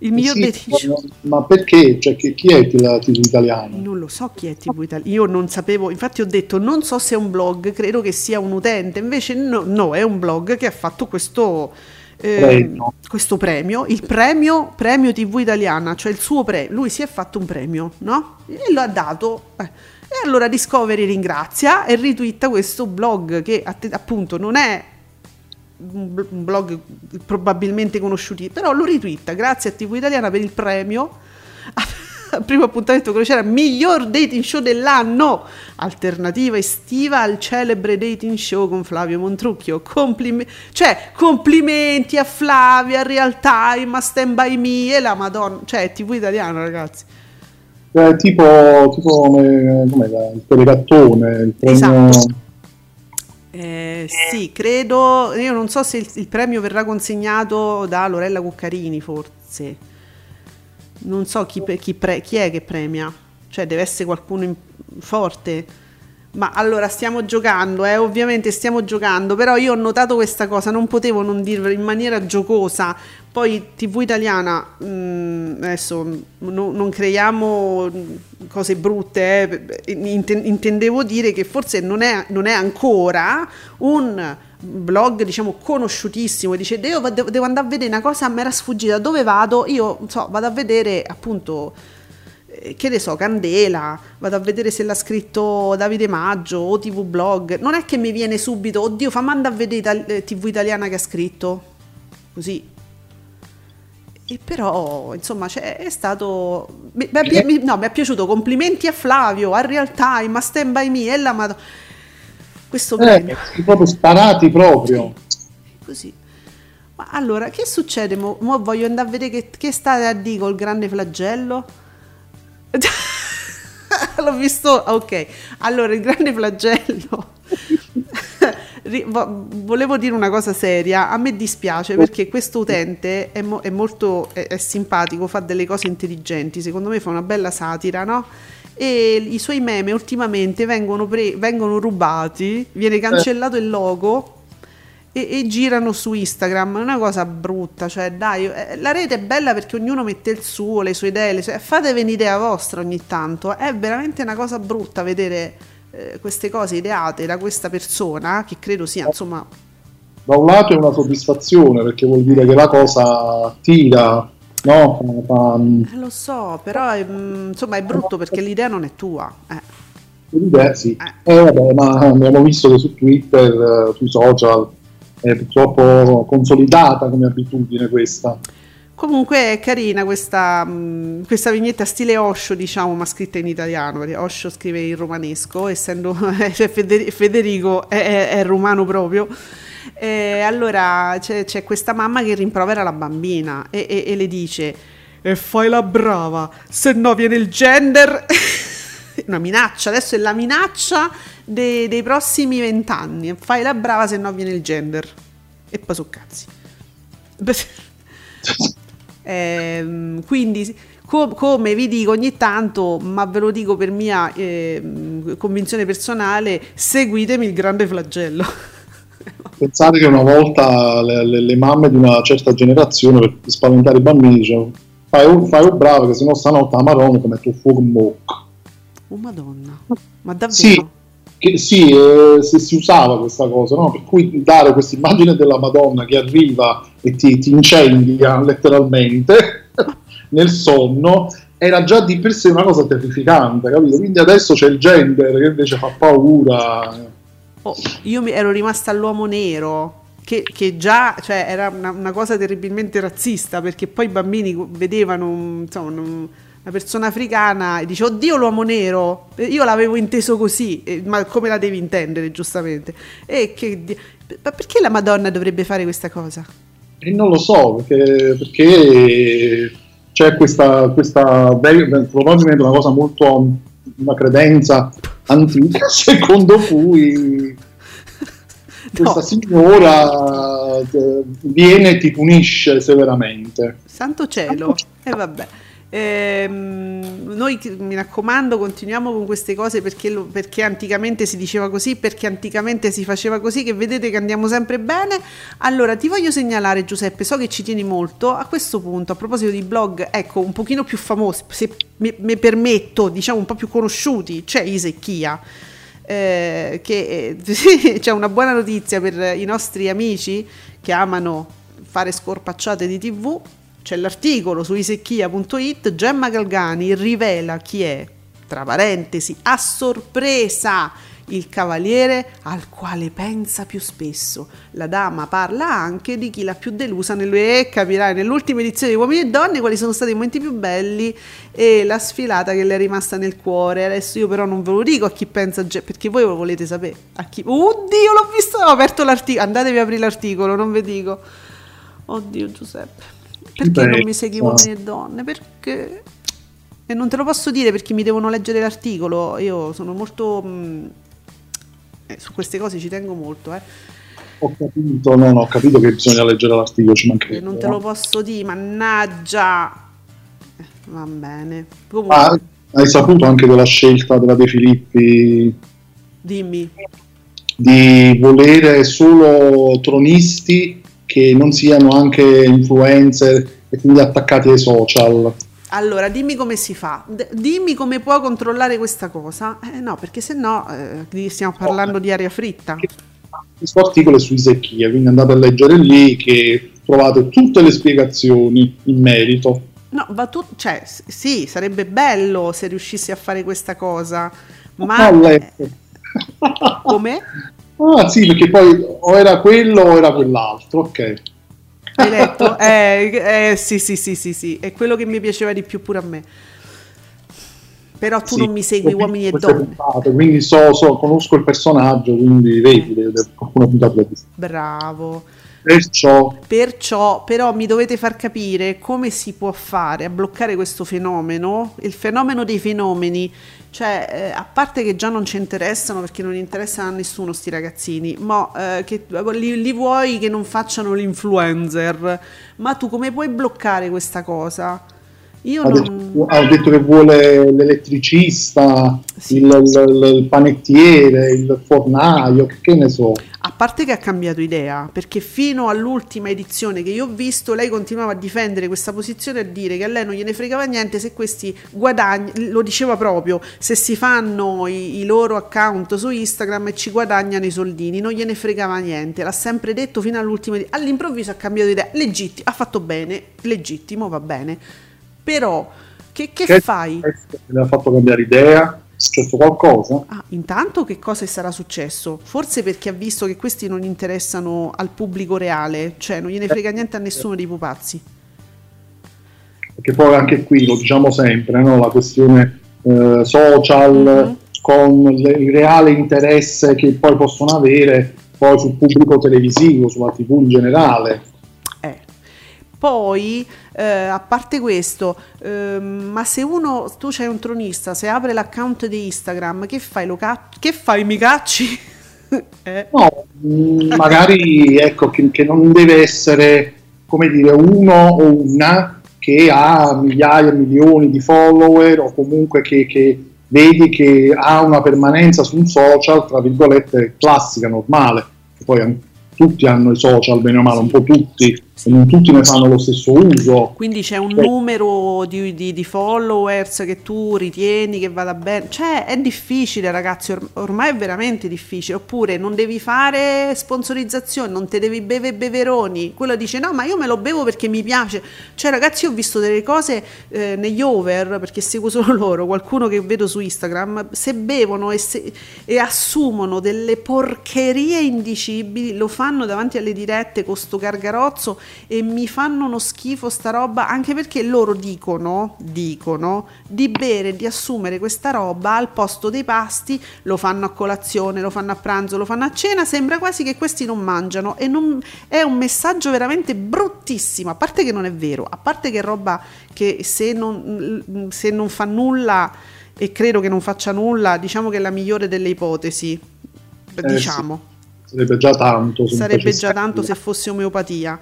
il miglior Sì, dating show ma perché? Cioè, chi, chi è la TV italiana? non lo so chi è TV Italia. Io non sapevo, infatti ho detto non so se è un blog, credo che sia un utente, invece no, no, è un blog che ha fatto questo, eh, Premio. questo premio, il premio, premio TV italiana, cioè il suo premio, lui si è fatto un premio, no? E lo ha dato. eh. E allora Discovery ringrazia e ritwitta questo blog che att- appunto non è un bl- un blog probabilmente conosciuti, però lo ritwitta grazie a TV Italiana per il premio. Al primo appuntamento crociera miglior dating show dell'anno. Alternativa estiva al celebre dating show con Flavio Montrucchio. Complime- cioè complimenti a Flavio a Real Time a Stand By Me e la Madonna. Cioè TV italiano ragazzi. Cioè, tipo, tipo come, com'è, la- il telegattone, il premio... Esatto. Eh, sì, credo. Io non so se il, il premio verrà consegnato da Lorella Cuccarini, forse. Non so chi, pe- chi pre- chi è che premia. Cioè, deve essere qualcuno in- forte. Ma allora stiamo giocando, eh, ovviamente stiamo giocando, però io ho notato questa cosa, non potevo non dirvelo in maniera giocosa. Poi TV italiana, mm, adesso no- non creiamo cose brutte, eh, inten- intendevo dire che forse non è, non è ancora un blog diciamo conosciutissimo e dice devo, devo- andare a vedere una cosa mi era sfuggita dove vado io non so vado a vedere appunto che ne so, Candela, vado a vedere se l'ha scritto Davide Maggio o TV Blog. Non è che mi viene subito, oddio, fammi andare a vedere Ital- eh, TV italiana che ha scritto. Così. E però, insomma, c'è- è stato... mi- mi mi- no, mi è piaciuto. Complimenti a Flavio, a Real Time, a Stand By Me, e la Mad- Questo. Eh, proprio sparati proprio. Così. Ma allora, che succede? Mo, mo voglio andare a vedere che, che state a dire col grande flagello. L'ho visto, ok. Allora, il grande flagello. Volevo dire una cosa seria, a me dispiace perché questo utente è, mo- è molto è- è simpatico, fa delle cose intelligenti, secondo me fa una bella satira, no? E i suoi meme ultimamente vengono, pre- vengono rubati, viene cancellato il logo e, e girano su Instagram. È una cosa brutta, cioè dai, eh, la rete è bella perché ognuno mette il suo, le sue idee, le sue- fatevi un'idea vostra ogni tanto. È veramente una cosa brutta vedere eh, queste cose ideate da questa persona, che credo sia, insomma, Da un lato è una soddisfazione perché vuol dire che la cosa tira, no? Fa- eh, lo so, però è, mm, insomma è brutto perché l'idea non è tua. eh. L'idea, sì. Eh, vabbè, ma abbiamo visto che su Twitter, eh, sui social, è purtroppo consolidata come abitudine questa. Comunque è carina questa, mh, questa vignetta stile Osho, diciamo, ma scritta in italiano, perché Osho scrive in romanesco, essendo cioè Feder- Federico è- è romano proprio. E allora c'è, c'è questa mamma che rimprovera la bambina e, e- e le dice: E fai la brava, se no viene il gender. Una minaccia, adesso è la minaccia dei, dei prossimi vent'anni. Fai la brava, se no viene il gender. E poi su cazzi. Ehm, quindi co- come vi dico ogni tanto, ma ve lo dico per mia ehm, convinzione personale, seguitemi il grande flagello. Pensate che una volta le, le- le mamme di una certa generazione per spaventare i bambini dicevano fai un, fai un bravo che sennò stanotte a Marone come tu fuoco bocca. Oh madonna, ma davvero? Sì, che, sì eh, si, si usava questa cosa, no? per cui dare questa immagine della Madonna che arriva e ti, ti incendia letteralmente nel sonno era già di per sé una cosa terrificante, capito? Quindi adesso c'è il gender che invece fa paura. Oh, io ero rimasta all'uomo nero. Che, che già cioè, era una, una cosa terribilmente razzista perché poi i bambini vedevano insomma, un- una persona africana e dice oddio l'uomo nero Eh, io l'avevo inteso così eh, ma come la devi intendere giustamente e che di- ma perché la Madonna dovrebbe fare questa cosa? E non lo so, perché, perché c'è questa, questa probabilmente una cosa molto, una credenza antica, secondo cui questa signora eh, viene e ti punisce severamente. Santo cielo, e vabbè. Ehm, noi mi raccomando continuiamo con queste cose perché, lo- perché anticamente si diceva così, perché anticamente si faceva così, che vedete che andiamo sempre bene. Allora ti voglio segnalare Giuseppe, so che ci tieni molto, a questo punto a proposito di blog, ecco un pochino più famosi, se mi, permetto, diciamo un po' più conosciuti, c'è Isecchia. eh, che eh, c'è una buona notizia per i nostri amici che amano fare scorpacciate di tv c'è l'articolo su isecchia.it Gemma Galgani rivela chi è tra parentesi a sorpresa il cavaliere al quale pensa più spesso. La dama parla anche di chi l'ha più delusa nelle, e capirai nell'ultima edizione di Uomini e Donne quali sono stati i momenti più belli e la sfilata che le è rimasta nel cuore. Adesso io però non ve lo dico a chi pensa perché voi lo volete sapere. A chi... Oddio, l'ho visto, ho aperto l'articolo. Andatevi a aprire l'articolo, non vi dico. Oddio Giuseppe. Perché non mi segui uomini e donne? Perché? E non te lo posso dire perché mi devono leggere l'articolo. Io sono molto. mh, eh, su queste cose ci tengo molto, eh. Ho capito, no, no, ho capito che bisogna leggere l'articolo, ci E mancherebbe. non te lo posso dire, mannaggia. Eh, Va bene. Ah, Comunque, hai saputo anche della scelta della De Filippi dimmi. di volere solo tronisti che non siano anche influencer e quindi attaccati ai social. Allora, dimmi come si fa. D- dimmi come può controllare questa cosa. Eh, no, perché se no eh, stiamo parlando di aria fritta. Questo articolo è su Isecchia, quindi andate a leggere lì che trovate tutte le spiegazioni in merito. No, va tu- cioè, sì, sarebbe bello se riuscissi a fare questa cosa, ma ho letto. come? Ah sì, perché poi o era quello o era quell'altro, ok. Hai letto? Eh, eh, sì, sì, sì, sì, sì, è quello che mi piaceva di più pure a me. Però tu Sì, non mi segui uomini e donne. puntate, quindi so, so- conosco il personaggio, quindi vedi, le- alcune puntate le ho viste. Bravo. Perciò Perciò, però, mi dovete far capire come si può fare a bloccare questo fenomeno, il fenomeno dei fenomeni. Cioè, eh, a parte che già non ci interessano perché non interessano a nessuno sti ragazzini, ma eh, che li, li vuoi che non facciano l'influencer. Ma tu come puoi bloccare questa cosa? Io ha non. detto, ha detto che vuole l'elettricista, Sì. il, il- il panettiere, il fornaio, che, ne so. A parte che ha cambiato idea, perché fino all'ultima edizione che io ho visto, lei continuava a difendere questa posizione e a dire che a lei non gliene fregava niente se questi guadagnano, lo diceva proprio, se si fanno i, i loro account su Instagram e ci guadagnano i soldini, non gliene fregava niente, l'ha sempre detto fino all'ultima edi- All'improvviso ha cambiato idea, legittimo, ha fatto bene, legittimo, va bene. Però, che, che fai? Le ha fatto cambiare idea. successo qualcosa? Ah, intanto che cosa sarà successo? Forse perché ha visto che questi non interessano al pubblico reale, cioè non gliene frega niente a nessuno dei pupazzi. Perché poi anche qui lo diciamo sempre, no? la questione eh, social Mhm. con il reale interesse che poi possono avere poi sul pubblico televisivo, sulla TV in generale. Eh. Poi, eh, a parte questo, ehm, ma se uno, tu c'hai un tronista, se apre l'account di Instagram, che fai? Lo ca- che fai? Mi cacci? Eh, No, magari ecco che, che non deve essere come dire uno o una che ha migliaia, milioni di follower o comunque che, che vedi che ha una permanenza su un social, tra virgolette, classica, normale. Che Poi tutti hanno i social, bene o male, un po' tutti, non tutti ne fanno lo stesso uso. Quindi c'è un Sì. numero di, di- di followers che tu ritieni che vada bene. Cioè, è difficile, ragazzi. or- ormai è veramente difficile. Oppure non devi fare sponsorizzazione, non te devi bere beveroni. Quello dice: No, ma io me lo bevo perché mi piace. Cioè, ragazzi, ho visto delle cose eh, negli over perché seguo solo loro. Qualcuno che vedo su Instagram. Se bevono e, se- e assumono delle porcherie indicibili, lo fanno davanti alle dirette con sto gargarozzo e mi fanno uno schifo sta roba anche perché loro dicono, dicono di bere, di assumere questa roba al posto dei pasti, lo fanno a colazione, lo fanno a pranzo, lo fanno a cena, sembra quasi che questi non mangiano e non, è un messaggio veramente bruttissimo, a parte che non è vero, a parte che è roba che se non, se non fa nulla e credo che non faccia nulla, diciamo che è la migliore delle ipotesi, diciamo. Sarebbe già tanto. Sarebbe già tanto se fosse omeopatia,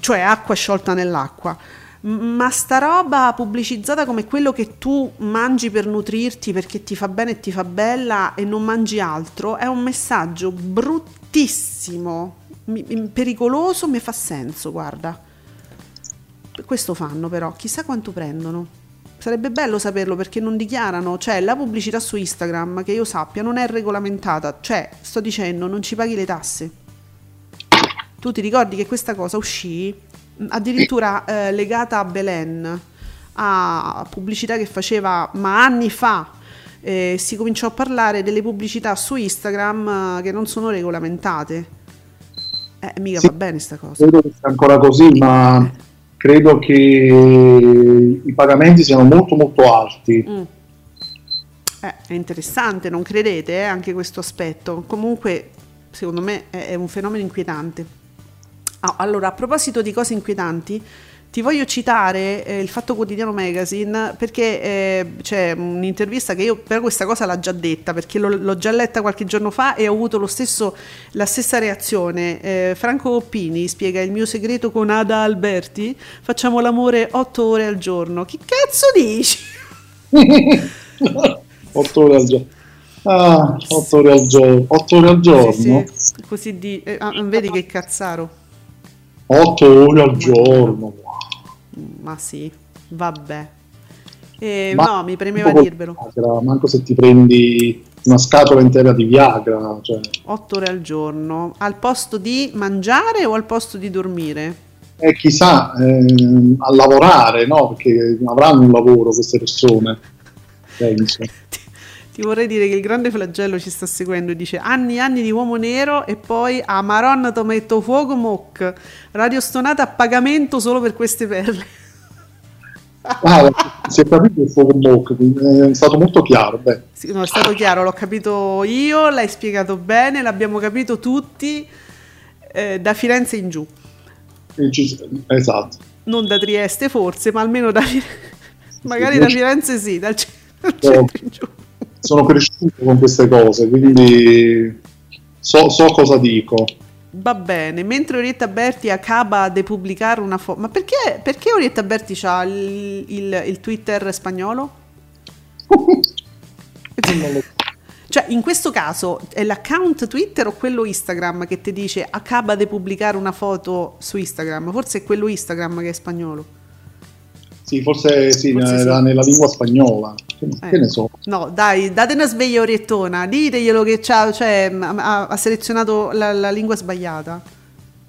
cioè acqua sciolta nell'acqua. Ma sta roba pubblicizzata come quello che tu mangi per nutrirti perché ti fa bene e ti fa bella e non mangi altro è un messaggio bruttissimo, pericoloso, mi fa senso, guarda. Questo fanno però, chissà quanto prendono. Sarebbe bello saperlo perché non dichiarano, cioè la pubblicità su Instagram, che io sappia, non è regolamentata, cioè sto dicendo non ci paghi le tasse. Tu ti ricordi che questa cosa uscì mh, addirittura eh, legata a Belen, a pubblicità che faceva ma anni fa. eh, si cominciò a parlare delle pubblicità su Instagram eh, che non sono regolamentate. Eh, mica Sì. va bene sta cosa. Credo che sia ancora così, ma credo che i pagamenti siano molto molto alti. Mm. Eh, è interessante, non credete eh, anche questo aspetto? Comunque, secondo me è, un fenomeno inquietante. Ah, allora, a proposito di cose inquietanti, ti voglio citare eh, il Fatto Quotidiano Magazine perché eh, c'è un'intervista che io però questa cosa l'ha già detta perché l'ho, l'ho già letta qualche giorno fa e ho avuto lo stesso, la stessa reazione. Eh, Franco Oppini spiega il mio segreto con Ada Alberti, facciamo l'amore otto ore al giorno. Che cazzo dici? 8 ore al giorno. Ah, 8 ore al giorno. 8 ore al giorno. Sì, sì, così di... eh, ah, vedi che cazzaro? 8 ore al giorno. Ma sì, vabbè. Eh, Ma- no, mi premeva dirvelo. Viagra, Manco se ti prendi una scatola intera di Viagra. Cioè, 8 ore al giorno, al posto di mangiare o al posto di dormire? e chissà, ehm, a lavorare, no? Perché avranno un lavoro queste persone. Penso. Ti, vorrei dire che il grande flagello ci sta seguendo e dice anni e anni di uomo nero e poi a Maronna ti metto fuoco moc, radio stonata a pagamento solo per queste perle. Ah, si è capito il fuoco quindi è stato molto chiaro. Beh, Sì, no, è stato chiaro, l'ho capito io, l'hai spiegato bene, l'abbiamo capito tutti eh, da Firenze in giù. esatto. non da Trieste forse, ma almeno da magari da Firenze sì, dal c- dal centro in giù. Sono cresciuto con queste cose, quindi so, so cosa dico. Va bene, mentre Orietta Berti acaba di pubblicare una foto. Ma perché, perché Orietta Berti ha il, il- il Twitter spagnolo? Cioè, in questo caso è l'account Twitter o quello Instagram che ti dice acaba di pubblicare una foto su Instagram? Forse è quello Instagram che è spagnolo. Sì, forse sì, Forse era sì. nella lingua spagnola. Che, che Eh. ne so. No, dai, date una sveglia oriettona, diteglielo che c'ha, cioè, ha, ha selezionato la, la lingua sbagliata.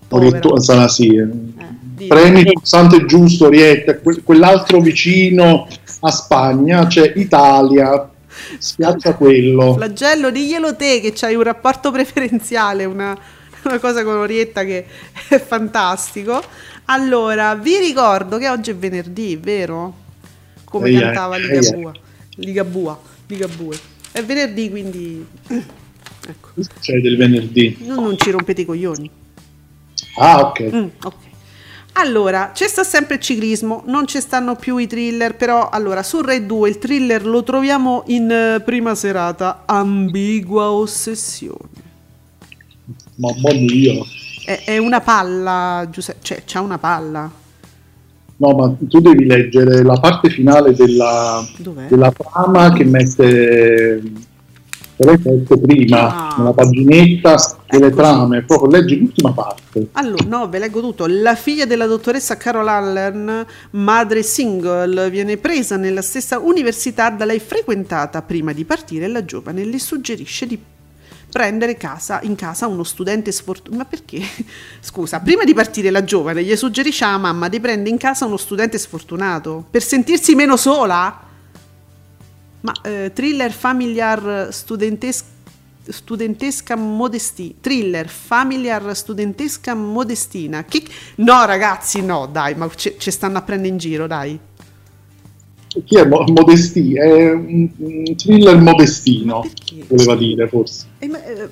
Orietto- sarà sì. eh. Eh. Premi il pulsante giusto, Orietta. Que- quell'altro vicino a Spagna c'è Italia. Spiazza quello. Flagello, diglielo te che c'hai un rapporto preferenziale, una, una cosa con Orietta che è fantastico. Allora, vi ricordo che oggi è venerdì, vero? Come Ehi, cantava eh, Ligabua. Ligabua, Ligabue. È venerdì, quindi ecco, succede il venerdì? non, non ci rompete i coglioni. Ah, ok. Mm, ok. Allora, c'è sta sempre il ciclismo, non ci stanno più i thriller, però allora su Rai 2 il thriller lo troviamo in eh, prima serata, Ambigua ossessione. Mamma mia. È, è una palla, Giuseppe, cioè c'ha una palla. No, ma tu devi leggere la parte finale della, Dov'è? della trama che mette lei mette prima Ah. nella paginetta delle Ecco, trame, proprio leggi l'ultima parte. Allora, no, ve leggo tutto. La figlia della dottoressa Carol Allen, madre single, viene presa nella stessa università da lei frequentata prima di partire. La giovane le suggerisce di prendere casa, in casa uno studente sfortunato. Ma perché? Scusa, prima di partire la giovane gli suggerisce alla mamma di prendere in casa uno studente sfortunato per sentirsi meno sola? Ma eh, thriller familiar studentes- studentesca modestina. Thriller familiar studentesca modestina. Che... No, ragazzi, no, dai, ma ci stanno a prendere in giro, dai. Chi è Mo- Modesti? È un, thriller modestino, voleva dire forse. Eh, ma, eh,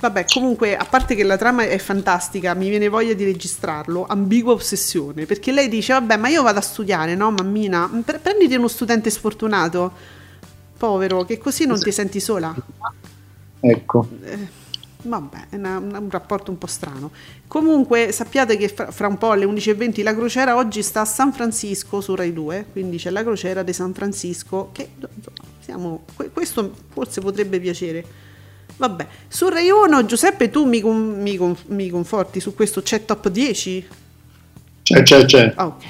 vabbè, comunque, a parte che la trama è fantastica, mi viene voglia di registrarlo. Ambigua ossessione. Perché lei dice: Vabbè, ma io vado a studiare, no, mammina? Pre- prenditi uno studente sfortunato. Povero, che così non ti senti sola. Ecco. Eh, vabbè, è una- un rapporto un po' strano. Comunque sappiate che fra, fra un po' alle 11.20 la crociera oggi sta a San Francisco su Rai 2, quindi c'è la crociera di San Francisco che siamo, que- questo forse potrebbe piacere. Vabbè, su Rai 1 Giuseppe tu mi, mi mi conforti su questo c'è top 10? C'è, c'è, c'è. Ah ok.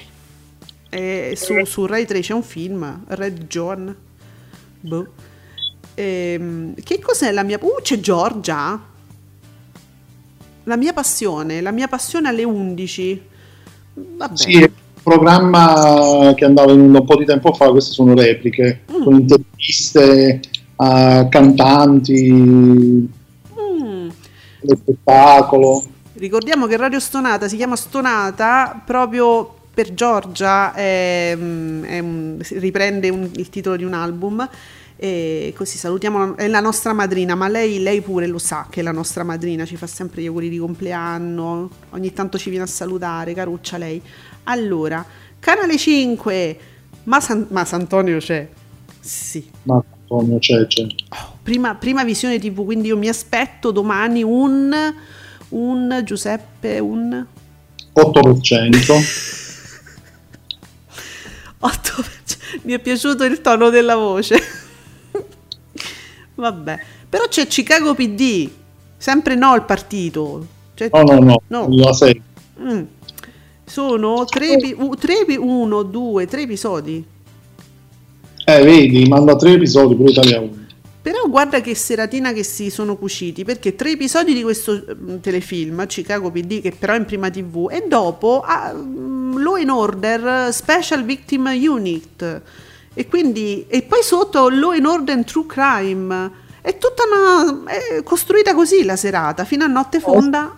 E su, su Rai 3 c'è un film, Red John. Boh. Ehm, che cos'è la mia... Uh, c'è Giorgia. La mia passione, la mia passione alle 11. Vabbè. Sì, programma che andava in un po' di tempo fa, queste sono repliche, Mm. con interviste a cantanti, Mm. lo spettacolo. Ricordiamo che Radio Stonata si chiama Stonata proprio per Giorgia, è, mm, è riprende un- il titolo di un album. E così salutiamo, è la nostra madrina, ma lei, lei pure lo sa che è la nostra madrina, ci fa sempre gli auguri di compleanno, ogni tanto ci viene a salutare, caruccia lei. Allora, Canale 5, ma, San, ma Sant'Antonio c'è? Sì, Ma Antonio c'è, c'è. prima, prima visione tv, quindi io mi aspetto domani un, un Giuseppe, un 8%. 8%. Mi è piaciuto il tono della voce. Vabbè, però c'è Chicago PD, sempre no il partito. C'è- No, no, no, No. la 6. Mm. Sono tre, tre uno, due, tre episodi. Eh, vedi, manda tre episodi pure Italia 1. Però guarda che seratina che si sono cuciti, perché tre episodi di questo mm, telefilm, Chicago PD, che però è in prima tv, e dopo ah, mm, Law and Order Special Victim Unit. E quindi, e poi sotto Law and Order True Crime. È tutta una, è costruita così la serata, fino a notte fonda.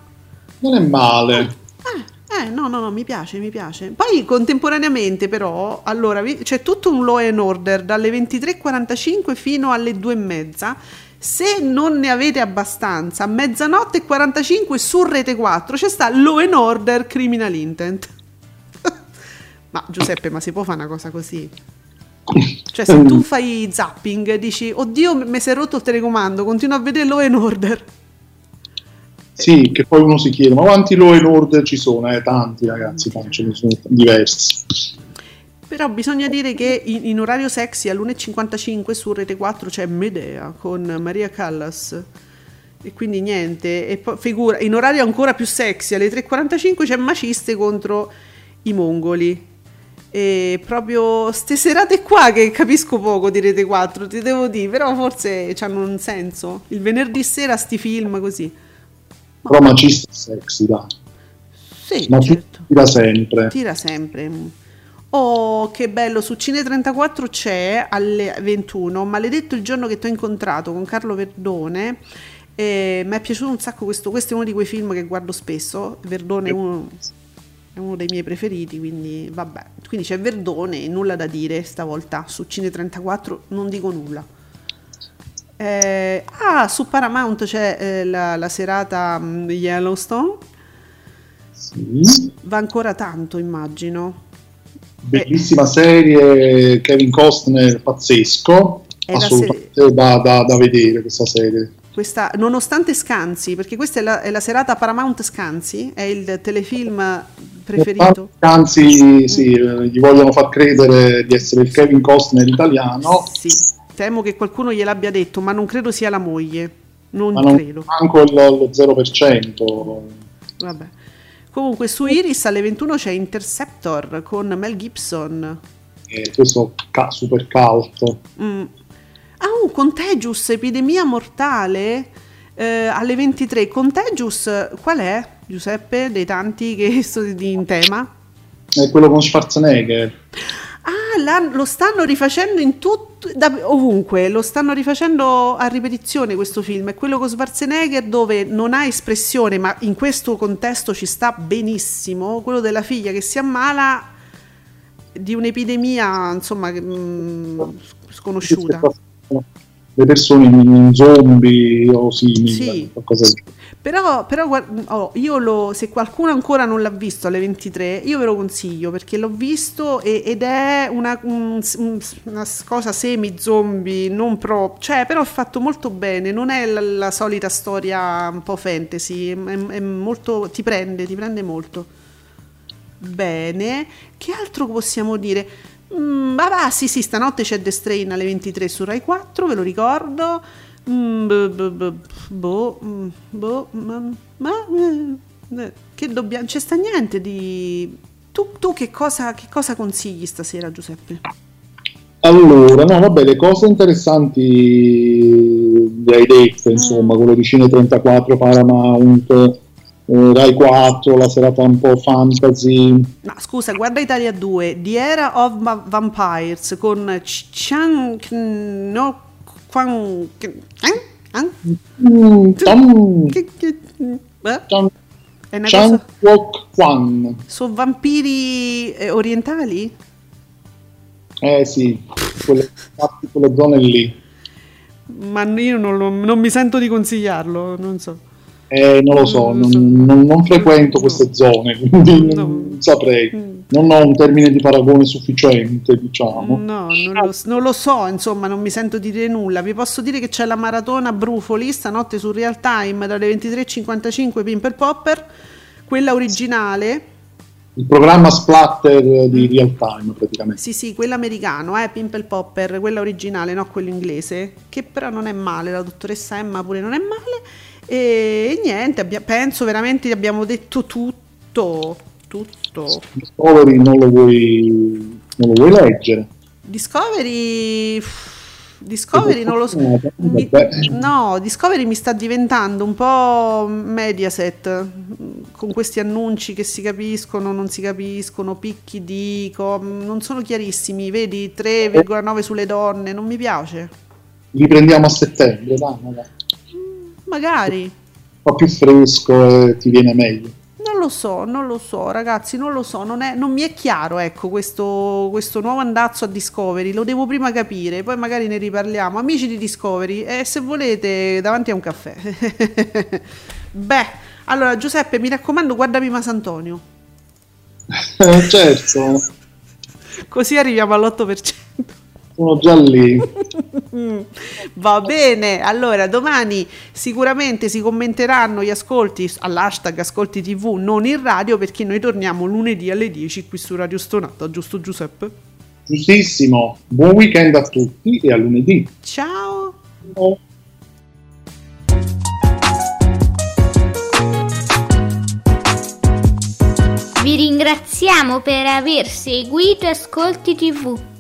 Non è male. Eh, eh, no, no, no, mi piace, mi piace. Poi contemporaneamente però, allora, c'è tutto un law and order dalle 23.45 fino alle 2.30. Se non ne avete abbastanza, a mezzanotte e 45 su Rete 4 c'è sta Law and Order Criminal Intent. ma Giuseppe, ma si può fare una cosa così? Cioè, se tu fai zapping e dici, oddio, mi si è rotto il telecomando, continuo a vedere Law and Order. Sì, che poi uno si chiede, ma quanti law and order ci sono? Eh, tanti ragazzi, tanti, ce ne sono diversi. Però bisogna dire che in, in orario sexy all'1.55 su Rete 4 c'è Medea con Maria Callas. E quindi niente, e poi figura, in orario ancora più sexy alle 3.45 c'è Maciste contro i mongoli. E proprio ste serate qua che capisco poco di Rete 4, ti devo dire, però forse hanno un senso. Il venerdì sera sti film così. Però macista sexy, dai. Sì, Ma certo. tira sempre. Tira sempre. Oh, che bello, su Cine 34 c'è alle 21, maledetto il giorno che ti ho incontrato con Carlo Verdone. E mi è piaciuto un sacco questo, questo è uno di quei film che guardo spesso, Verdone è uno, è uno dei miei preferiti, quindi vabbè. Quindi c'è Verdone, nulla da dire stavolta, su Cine 34 non dico nulla. Eh, ah, su Paramount c'è eh, la, la serata mm, Yellowstone, Sì. va ancora tanto immagino. Bellissima serie, Kevin Costner pazzesco, È assolutamente da, da- da vedere questa serie. Questa, nonostante Scanzi, perché questa è la, è la serata Paramount Scanzi, è il telefilm preferito. Anzi, sì, eh, gli vogliono far credere di essere il Kevin Costner italiano, Sì, temo che qualcuno gliel'abbia detto, ma non credo sia la moglie. Non ma non credo. manco il- lo 0%. Vabbè. Comunque su Iris alle 21 c'è Interceptor con Mel Gibson. Eh, questo ca- super cult. Mm. Un Contagious, epidemia mortale eh, alle 23. Contagious, qual è, Giuseppe, dei tanti che sono in tema? È quello con Schwarzenegger. Ah, l'han- lo stanno rifacendo in tutto, da- ovunque, lo stanno rifacendo a ripetizione questo film. È quello con Schwarzenegger dove non ha espressione, ma in questo contesto ci sta benissimo. Quello della figlia che si ammala di un'epidemia, insomma, che, mm, sconosciuta. Le persone in zombie o simili, Sì. Però, però oh, io lo, se qualcuno ancora non l'ha visto alle 23, io ve lo consiglio perché l'ho visto e- ed è una, un- un- una cosa semi-zombie, non pro, cioè però è fatto molto bene, non è la, la solita storia un po' fantasy, è, è molto, ti prende, ti prende molto. Bene, che altro possiamo dire? Mm, ah, va, sì, sì, stanotte c'è The Strain alle 23 su Rai 4, ve lo ricordo. Mm, boh, mm, boh, ma, ma, eh, che dobbiamo. C'è sta niente di. Tu, tu che, cosa, che cosa consigli stasera, Giuseppe? Allora, no, vabbè, le cose interessanti le hai dette, insomma, quello di Cine 34, Paramount, eh, Rai 4, la serata un po' fantasy. No, scusa, guarda Italia 2, The Era of Ma- Vampires con Ch- Chang no Kwang? Eh? Mm, eh? È una cosa Kwan. sono vampiri eh, orientali? Eh sì, quelle, quelle zone lì. Ma io non, lo- non mi sento di consigliarlo, non so. Eh, non lo so, Non non, non- frequento queste zone, quindi No. non saprei. Mm. Non ho un termine di paragone sufficiente, diciamo. No, non lo, non lo so, insomma, non mi sento di dire nulla. Vi posso dire che c'è la maratona Brufoli stanotte su Real Time dalle 23.55 Pimple Popper, quella originale. Il programma splatter di real time, praticamente. Sì, sì, quella americano, eh, Pimple Popper, quella originale, no quello inglese, che però non è male, la dottoressa Emma pure non è male. E, niente, abbia- penso veramente abbiamo detto tutto, tutto. Discovery non lo vuoi, non lo vuoi leggere. Discovery. Discovery non lo so. Eh, Mi- no, Discovery mi sta diventando un po' Mediaset con questi annunci che si capiscono, non si capiscono, picchi di, com- non sono chiarissimi. Vedi 3,9 sulle donne, non mi piace. Li prendiamo a settembre, dai, magari. Magari. un po' più fresco e ti viene meglio. Non lo so, non lo so, ragazzi, non lo so, non, è- non mi è chiaro, ecco, questo, questo nuovo andazzo a Discovery, lo devo prima capire, poi magari ne riparliamo. Amici di Discovery, e se volete, davanti a un caffè. Beh, allora Giuseppe, mi raccomando, guardami Masantonio, Eh, certo, così arriviamo all'8%. Sono già lì. Va bene, allora domani sicuramente si commenteranno gli ascolti all'hashtag Ascolti TV, non in radio, perché noi torniamo lunedì alle 10 qui su Radio Stonata, giusto Giuseppe? Giustissimo. Buon weekend a tutti e a lunedì. Ciao! Vi ringraziamo per aver seguito Ascolti TV.